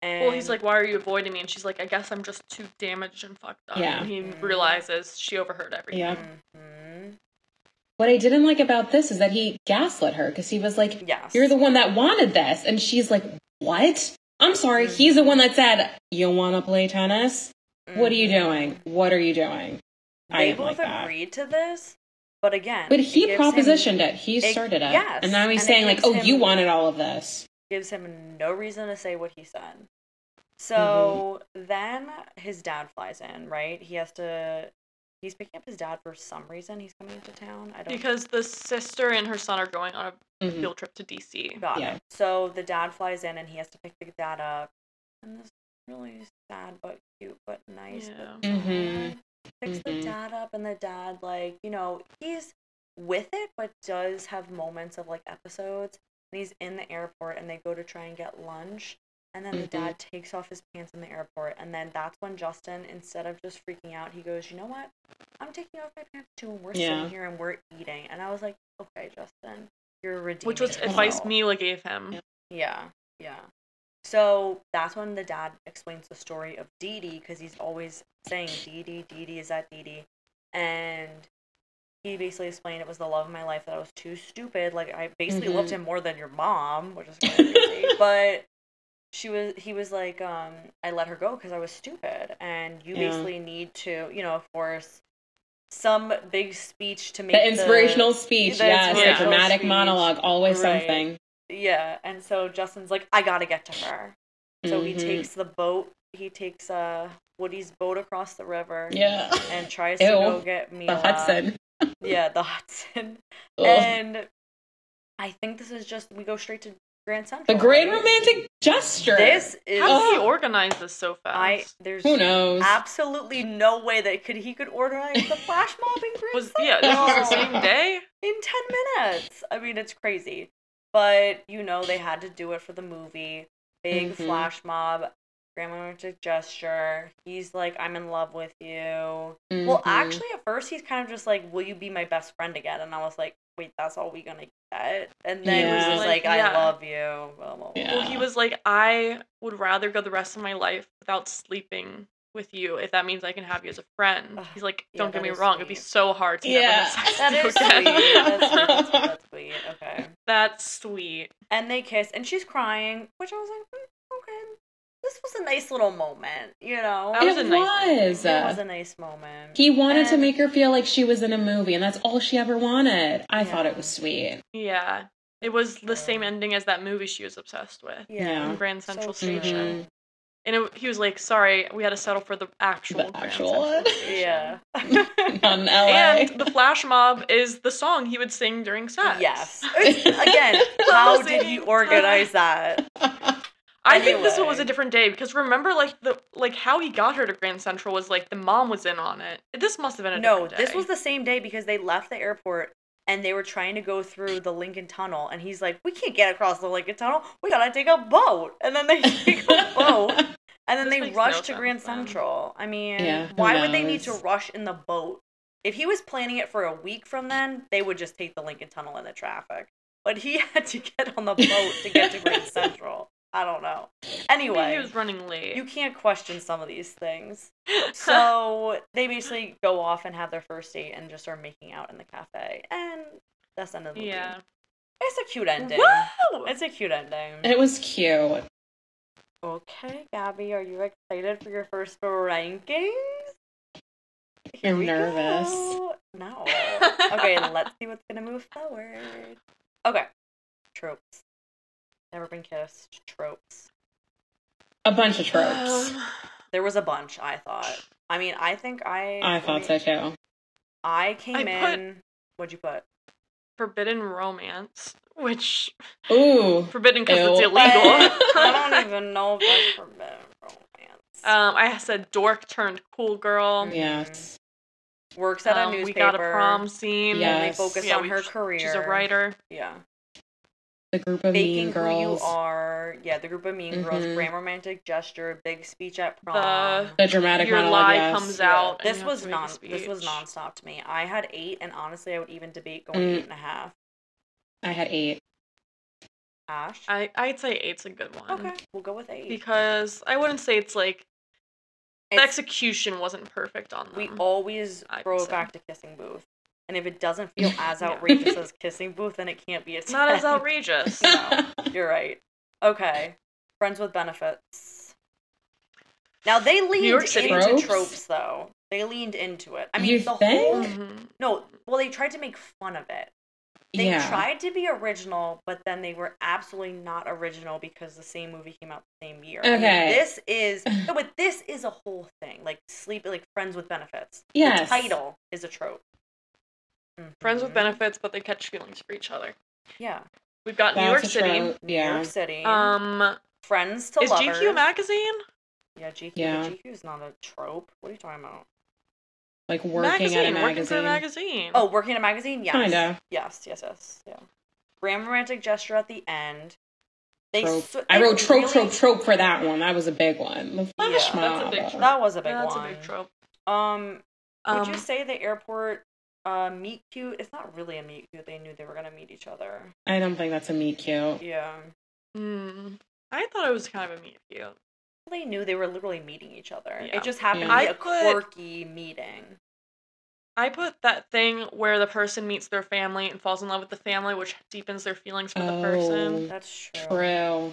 And Well, he's like, why are you avoiding me? And she's like, I guess I'm just too damaged and fucked up. Yeah. And he Mhm. realizes she overheard everything. Yeah. Mhm. What I didn't like about this is that he gaslit her because he was like, Yes. You're the one that wanted this. And she's like, What? I'm sorry. Mhm. He's the one that said, You want to play tennis? What are you Mhm. doing? What are you doing? They didn't both like that. agreed to this, but again, But it he him- propositioned it. He started it. yes, And now he's and saying, like, oh, you wanted all of this. gives him no reason to say what he said. So then his dad flies in, right? He has to. He's picking up his dad for some reason. He's coming into town. I don't Because the sister and her son are going on a Mhm. field trip to DC. got Yeah. it. So the dad flies in and he has to pick the dad up. And this really sad but cute but nice. Yeah. But Mhm. Picks the Mhm. dad up and the dad like you know he's with it but does have moments of like episodes. And he's in the airport and they go to try and get lunch. And then the Mhm. dad takes off his pants in the airport. And then that's when Justin, instead of just freaking out, he goes, You know what? I'm taking off my pants too. And we're Yeah. sitting here and we're eating. And I was like, Okay, Justin, you're redeeming Which was yourself." advice Mila gave him. Yeah, yeah. So that's when the dad explains the story of Dee Dee because he's always saying Dee Dee, Dee Dee, is that Dee Dee? And he basically explained it was the love of my life that I was too stupid. Like I basically Mhm. loved him more than your mom, which is crazy. but she was, he was like, um, I let her go because I was stupid, and you Yeah. basically need to, you know, of course, some big speech to make The inspirational speech, the yes. The inspirational dramatic speech. monologue, always Right. something. Yeah, and so Justin's like, I gotta get to her. So he Mhm. takes the boat. He takes uh Woody's boat across the river. Yeah. And tries to go get me The Hudson. Yeah, the Hudson. Ugh. And I think this is just we go straight to Grand Central. The great right? romantic gesture. This is How did he Ugh. organize this so fast? I there's Who knows? absolutely no way that could he could organize the flash mob in Grand was Central yeah, this was the same day. in ten minutes. I mean, it's crazy, but you know they had to do it for the movie. Big Mhm. flash mob, romantic gesture. He's like, "I'm in love with you." Well, Mhm. actually, at first he's kind of just like, "Will you be my best friend again?" And I was like, "Wait, that's all we gonna get?" And then he Yeah. was Like, like, "I yeah. love you." Blah, blah, blah. Yeah. Well, he was like, I would rather go the rest of my life without sleeping with you if that means I can have you as a friend. Ugh, He's like, don't get me is wrong, it'd be so hard to Yeah. never have sex That with is you sweet. That's sweet. That's sweet. That's sweet. Okay. That's sweet. And they kiss, and she's crying, which I was like, "Mm, okay. This was a nice little moment, you know. That was it a nice was. it was a nice moment. he wanted to make her feel like she was in a movie, and that's all she ever wanted. I thought it was sweet. Yeah. It was the same ending as that movie she was obsessed with. yeah, in Grand so Central true. Station. Mm-hmm. And it, he was like, sorry, we had to settle for the actual The actual one. Yeah. Not in LA. And the flash mob is the song he would sing during sex. yes. Again, how did he organize that? I think this one was a different day because remember, like the like how he got her to Grand Central was like the mom was in on it. This must have been a No, different this was the same day because they left the airport and they were trying to go through the Lincoln Tunnel, and he's like, "We can't get across the Lincoln Tunnel. We gotta take a boat." And then they take a boat, and then This they rush no to sense Grand then. Central. I mean, Yeah, why would they need to rush in the boat? If he was planning it for a week from then, they would just take the Lincoln Tunnel in the traffic. But he had to get on the boat to get to Grand Central. I don't know. Maybe Anyway, he was running late. you can't question some of these things. So they basically go off and have their first date and just are making out in the cafe. And that's the end of the movie. yeah. It's a cute ending. Woo! It's a cute ending. it was cute. Okay, Gaby, are you excited for your first rankings? Here I'm we nervous. go. No. Okay, let's see what's gonna move forward. Okay. Tropes. Never been kissed. Tropes. A bunch of tropes. Um, There was a bunch, I thought. I mean, I think I I thought so too. I came I put- in. What'd you put? forbidden romance, which Ooh. forbidden because it's illegal. I don't even know if that's forbidden romance. um, I said dork turned cool girl. Yes. Works at a Um, newspaper. we got a prom scene. Yeah. Only Yes. focus Yeah, on we- her career. She's a writer. Yeah. The group of Faking mean who you girls. are. Yeah, the group of mean girls. Mhm. Grand romantic gesture. Big speech at The- prom. The dramatic Your monologue, lie yes. comes Yeah, out. and This was to make a non. This was speech. nonstop to me. I had eight, and honestly, I would even debate going Mm. eight and a half. I had eight. Ash. I I'd say eight's a good one. okay, we'll go with eight. Because I wouldn't say it's like the It's- execution wasn't perfect on them. we always I'd throw it back to kissing booth, and if it doesn't feel as outrageous as kissing booth, then it can't be a It's not as outrageous. No, you're right. Okay, friends with benefits. Now they leaned York City. into Tropes? tropes, though. They leaned into it. I mean, You the think? whole Mhm. no. Well, they tried to make fun of it. They yeah. tried to be original, but then they were absolutely not original because the same movie came out the same year. I mean, Okay. this is no, but this is a whole thing. Like sleep, like friends with benefits. Yes. The title is a trope. Friends with Mhm. benefits, but they catch feelings for each other. Yeah. We've got New York a City. trope. New York City. Um, friends to is lovers. GQ magazine? Yeah, GQ. Yeah. But GQ is not a trope. What are you talking about? Like working magazine. at a Working for a magazine. magazine. Oh, working in a magazine. Yes. Kinda. Yes. Yes. Yes. Yeah. Grand romantic gesture at the end. They. Trope. s- I they wrote trope, really- trope, trope for that one. That was a big one. The flash Yeah, that's a mob. big trope. That was a big Yeah, that's one. a big trope. Um, Um, would you say the airport uh meet cute? It's not really a meet cute. They knew they were gonna meet each other. I don't think that's a meet cute. Yeah. hmm, I thought it was kind of a meet cute. They knew they were literally meeting each other. Yeah. It just happened Yeah. to be I a put- quirky meeting. I put that thing where the person meets their family and falls in love with the family, which deepens their feelings for the person. Oh, That's true. True.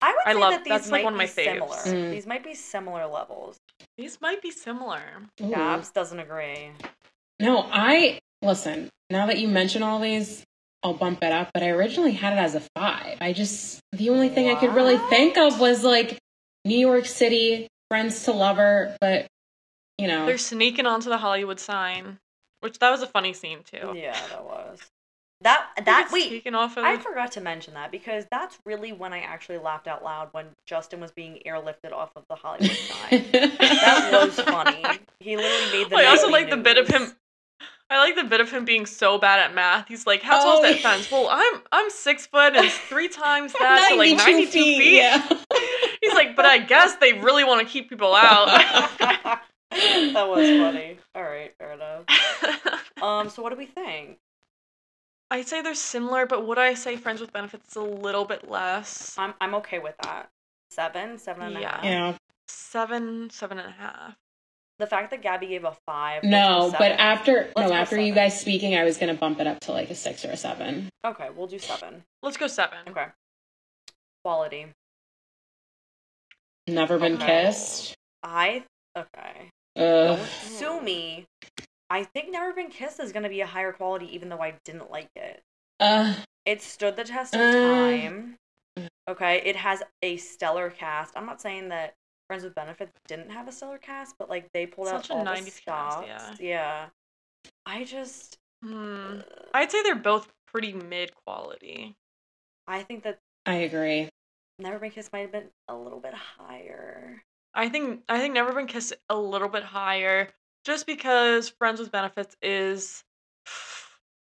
I would I say love- that these that's, like, might one of be my faves. similar. Mm. These might be similar levels. These might be similar. Ooh. Gabs doesn't agree. No, I listen. Now that you mention all these, I'll bump it up. But I originally had it as a five. I just the only thing I could really think of was like New York City, friends to lover. But you know, They're sneaking onto the Hollywood sign, which that was a funny scene too. Yeah, that was. That that It's wait. taken off of. I forgot to mention that because that's really when I actually laughed out loud when Justin was being airlifted off of the Hollywood sign. that was funny. He literally made the. I also nightly like the bit of him. I like the bit of him being so bad at math. He's like, "How tall Oh, is that yeah. fence?" Well, I'm I'm six foot and three times that, so like 92 ninety two feet. Yeah. He's like, "But I guess they really want to keep people out." that was funny. All right, fair enough. Um, so what do we think? I'd say they're similar, but would I say Friends with Benefits is a little bit less? I'm I'm okay with that. Seven, seven and a half. Yeah. yeah. Seven, seven and a half. The fact that Gaby gave a five. let's No, go but after Let's no, go after you guys speaking, I was gonna bump it up to like a six or a seven. Okay, we'll do seven. Let's go seven. Okay. Quality. Never been Okay. kissed. I okay. Ugh. Don't sue me. I think Never Been Kissed is gonna be a higher quality, even though I didn't like it. Uh, It stood the test of Uh. time. Okay, it has a stellar cast. I'm not saying that Friends with Benefits didn't have a stellar cast, but like they pulled Such a out all 90s the cast, stops. Yeah. I just Hmm. I'd say they're both pretty mid quality. I think that I agree. Never Been Kissed might have been a little bit higher. I think I think Never Been Kissed a little bit higher, just because Friends with Benefits is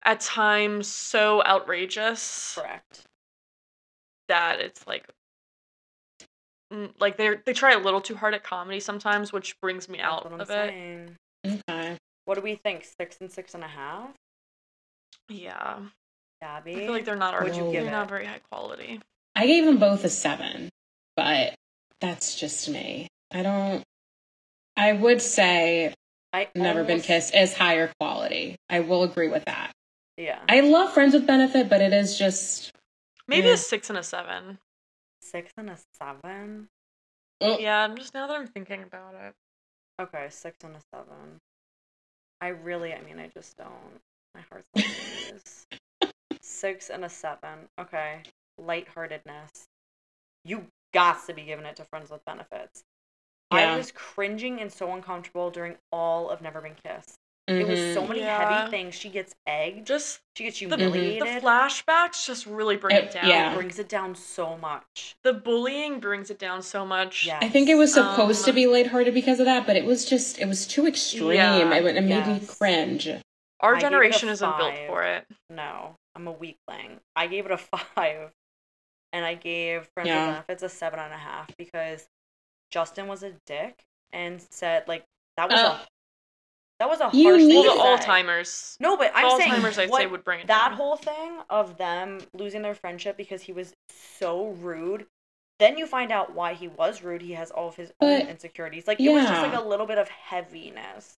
at times so outrageous Correct. that it's like Mm, like they they try a little too hard at comedy sometimes, which brings me out what I'm of it. Okay. What do we think? Six and six and a half? Yeah, Gaby? I feel like they're not our, What'd you they're give not it? very high quality. I gave them both a seven, but that's just me. I don't. I would say I Never Been Kissed is higher quality. I will agree with that. Yeah. I love Friends with Benefit, but it is just. Maybe Yeah. a six and a seven. Six and a seven? Yeah, I'm just now that I'm thinking about it. Okay, six and a seven. I really, I mean, I just don't. My heart's this. Six and a seven. Okay. Lightheartedness. You got to be giving it to Friends with Benefits. Yeah. I was cringing and so uncomfortable during all of Never Been Kissed. It was so many Yeah. heavy things. She gets egged. Just She gets the, humiliated. the flashbacks just really bring Uh, it down. yeah. It brings it down so much. The bullying brings it down so much. Yeah. I think it was supposed to Um, be lighthearted because of that, but it was just it was too extreme. Yeah, it, it made me cringe. Our I gave it a generation isn't built for it. No, I'm a weakling. I gave it a five, and I gave Friends Yeah. with Benefits a seven and a half because Justin was a dick and said like that was Oh. a that was a You harsh need thing Well, to the say. all timers. No, but I'm all saying timers, I'd what, say, would bring it that down. whole thing of them losing their friendship because he was so rude. Then you find out why he was rude. He has all of his own insecurities. Like it was just like a little bit of heaviness.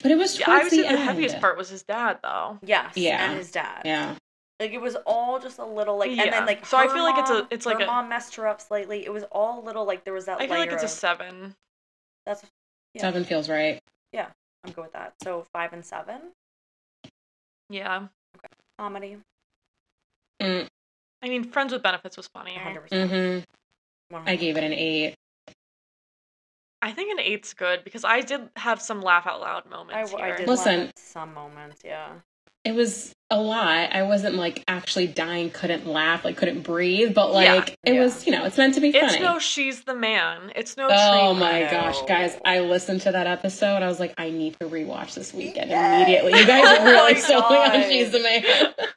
But it was Yeah, towards I would say the, the heaviest part was his dad, though. Yes, Yeah. and his dad. Yeah. Like it was all just a little like, and then like So I her feel like it's a- it's like her a- mom messed her up slightly. It was all a little like there was that. I feel like layer it's a seven. That's Yeah. Seven feels right. I'm good with that. So five and seven Yeah. comedy, Mm, I mean, Friends with Benefits was funnier. hundred percent. hmm I gave it an eight. I think an eight's good because I did have some laugh out loud moments w- I here. did Listen. laugh at some moments. Yeah. It was a lot. I wasn't like actually dying, couldn't laugh, like couldn't breathe, but Yeah. like it Yeah. was, you know, it's meant to be funny. It's no she's the man. It's no Oh Tree my Man. gosh, guys! I listened to that episode. I was like, I need to rewatch this weekend Yes. immediately. You guys are Oh really my sold me on She's the Man.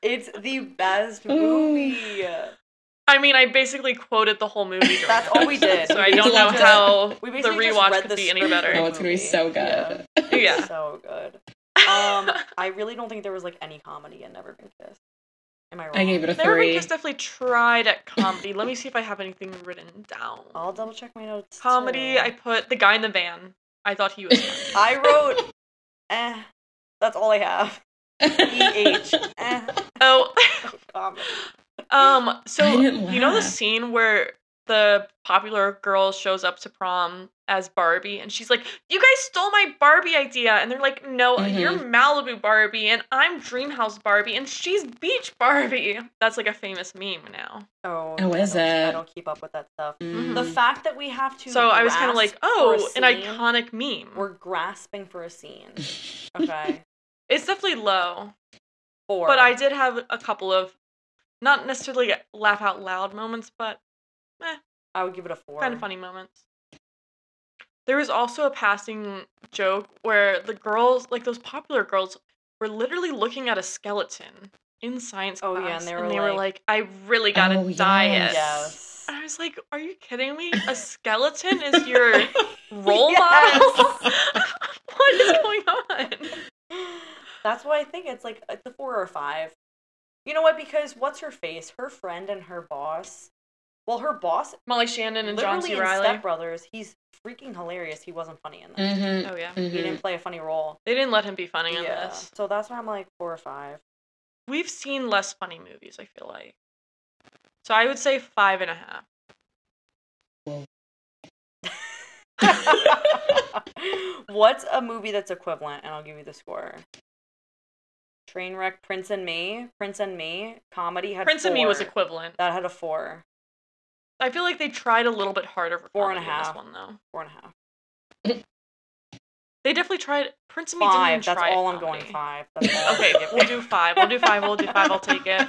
It's the best movie. I mean, I basically quoted the whole movie. That's all we did. So I don't know how We the rewatch could the be any better. Oh, it's gonna be so good. Yeah. so good. Um, I really don't think there was like any comedy in Never Been Kissed. Am I wrong? I gave it a Never Been three. Kissed definitely tried at comedy. Let me see if I have anything written down. I'll double check my notes. Comedy, too. I put the guy in the van. I thought he was funny. I wrote, eh. That's all I have. E H. Eh. oh, Comedy. um. I So didn't you know the laugh. scene where the popular girl shows up to prom as Barbie, and she's like, "You guys stole my Barbie idea," and they're like, "No, Mhm. you're Malibu Barbie, and I'm Dreamhouse Barbie, and she's Beach Barbie." That's like a famous meme now. Oh, Oh, I is don't- I don't keep up with that stuff. Mm. The fact that we have to. So I was kind of like, "Oh, a an iconic meme." We're grasping for a scene. Okay. It's definitely low, Four. but I did have a couple of, not necessarily laugh out loud moments, but I would give it a four. kind of funny moments. There was also a passing joke where the girls, like those popular girls, were literally looking at a skeleton in science Oh, class, yeah, and they were like- "I really gotta Oh, diet." yes. Yes. And I was like, "Are you kidding me? A skeleton is your role model? what is going on?" That's why I think it's like it's a four or five. You know what? Because what's her face? Her friend and her boss. Well, her boss, Molly Shannon and John literally C. in Reilly. Step Brothers, he's freaking hilarious. He wasn't funny in this. Mhm, Oh yeah, He mhm. didn't play a funny role. they didn't let him be funny in yeah. this. So that's why I'm like four or five. We've seen less funny movies. I feel like. So I would say five and a half. What's a movie that's equivalent? And I'll give you the score. Trainwreck, Prince and Me. Prince and Me. Comedy had Prince and Me was equivalent. That had a four. I feel like they tried a little bit harder for Four and a comedy in this one though. Four and a half. They definitely tried. Prince and Me didn't Five. even That's try all I'm going five. That's all Okay, we'll do five. We'll do five. We'll do five. I'll take it.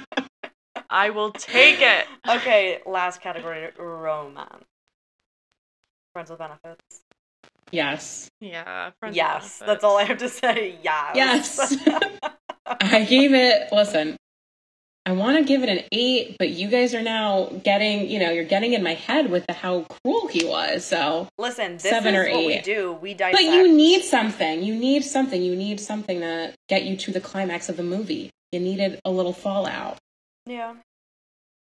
I will take it. Okay, last category romance. Friends with benefits. Yes. Yeah. Friends with yes, that's all I have to say. Yes. Yes. I gave it, listen, I want to give it an eight, but you guys are now getting, you know, you're getting in my head with the, how cruel he was. So, Listen, this Seven is or what we eight. do. We dissect. but you need something. You need something. You need something to get you to the climax of the movie. You needed a little fallout. Yeah.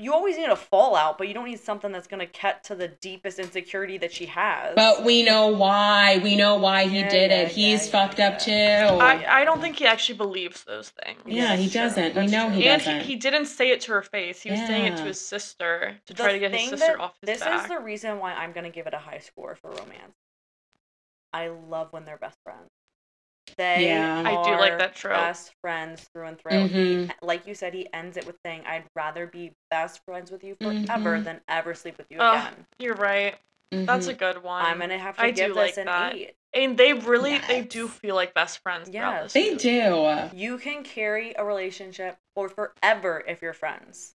You always need a fallout, but you don't need something that's going to cut to the deepest insecurity that she has. But we know why. We know why he Yeah, did yeah, it. He's yeah, fucked yeah. up too. I, I don't think he actually believes those things. yeah, he doesn't. We know true. he and doesn't. And he, he didn't say it to her face. He was saying it to his sister to The try to get his sister off his This back. is the reason why I'm going to give it a high score for romance. I love when they're best friends. They Yeah. I do like that trope. Best friends through and through. He, Mhm. like you said, he ends it with saying, "I'd rather be best friends with you forever Mhm. than ever sleep with you Ugh, again." You're right. That's a Mhm. good one. I'm gonna have to I give do this like an that. eight. And they really they do feel like best friends throughout Yes. this. They movie. do. You can carry a relationship for forever if you're friends.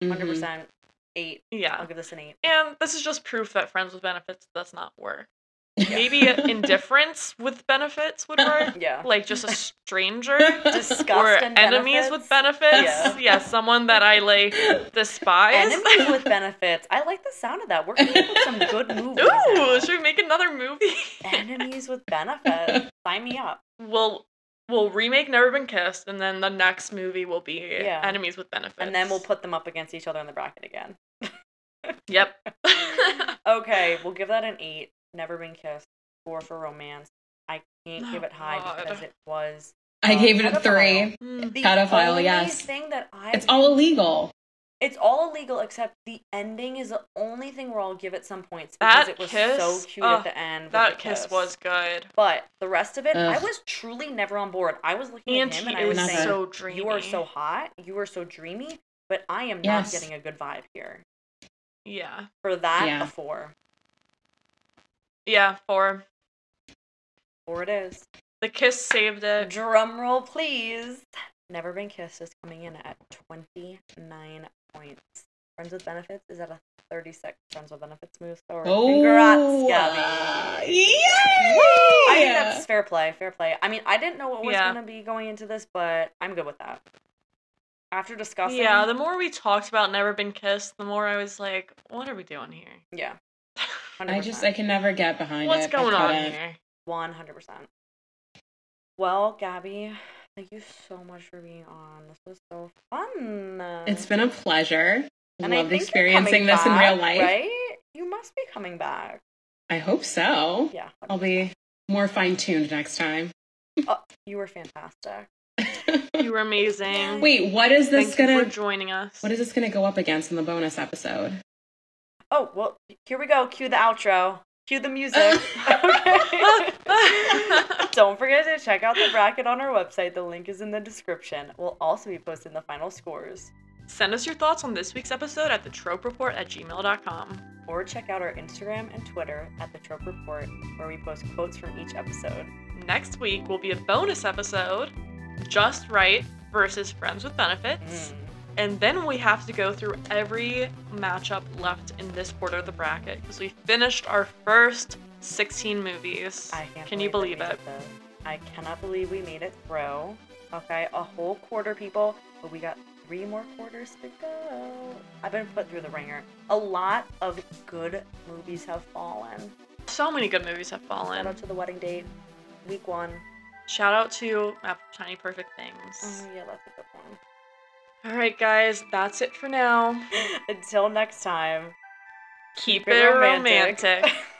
100 Mhm. percent eight. Yeah. I'll give this an eight. And this is just proof that friends with benefits does not work. Maybe indifference with benefits would work. Yeah. Like just a stranger. Disgust or and enemies with benefits. Yeah. Yeah. someone that I like despise. Enemies with benefits. I like the sound of that. We're gonna some good movies. Ooh, should we make another movie? Enemies with benefits. Sign me up. we'll we'll remake Never Been Kissed, and then the next movie will be Yeah. Enemies with Benefits. And then we'll put them up against each other in the bracket again. Yep. Okay, we'll give that an eight. Never been kissed. Four for romance. I can't give Oh, it high God. because it was I Um, gave it a three. Mm. the Pedophile, only yes. thing that I It's all illegal. it's all illegal except the ending is the only thing where I'll give it some points because That it was kiss? so cute Ugh, at the end. that the kiss was good. But the rest of it, I was truly never on board. I was looking And at him and I was was saying, so dreamy. "You are so hot. You are so dreamy." But I am Yes. not getting a good vibe here. Yeah. For that, Yeah. a four. Yeah, four. Four it is. The kiss saved it. Drum roll, please. Never Been Kissed is coming in at 29 points. Friends with Benefits is at a 36. Friends with Benefits moves forward. Oh, Congrats, Gaby. uh, yay! I think that's fair play. Fair play. I mean, I didn't know what was Yeah. going to be going into this, but I'm good with that. After discussing, Yeah, the more we talked about Never Been Kissed, the more I was like, what are we doing here? yeah, 100%. I just I can never get behind What's it. going on here? 100%. Well, Gaby, thank you so much for being on. This was so fun. It's been a pleasure. And I Loved think experiencing coming this in real life. right? You must be coming back. I hope so. Yeah, I'll be more fine tuned next time. Oh, you were fantastic. You were amazing. Wait, what is this Thank gonna for joining us. what is this gonna go up against in the bonus episode? Oh, well, here we go. Cue the outro. Cue the music. okay. Don't forget to check out the bracket on our website. The link is in the description. We'll also be posting the final scores. Send us your thoughts on this week's episode at thetropereport at gmail.com. Or check out our Instagram and Twitter at The Trope Report, where we post quotes from each episode. Next week will be a bonus episode, Just Wright versus Friends with Benefits. Mm. And then we have to go through every matchup left in this quarter of the bracket because we finished our first 16 movies. I can't Can you believe it? we did this. I cannot believe we made it through. Okay, a whole quarter, people, but we got three more quarters to go. I've been put through the ringer. A lot of good movies have fallen. So many good movies have fallen. Shout out to the wedding date, week one. Shout out to uh, Tiny Perfect Things. Oh yeah, that's a good one. All right, guys, that's it for now. Until next time. Keep, Keep it romantic. romantic.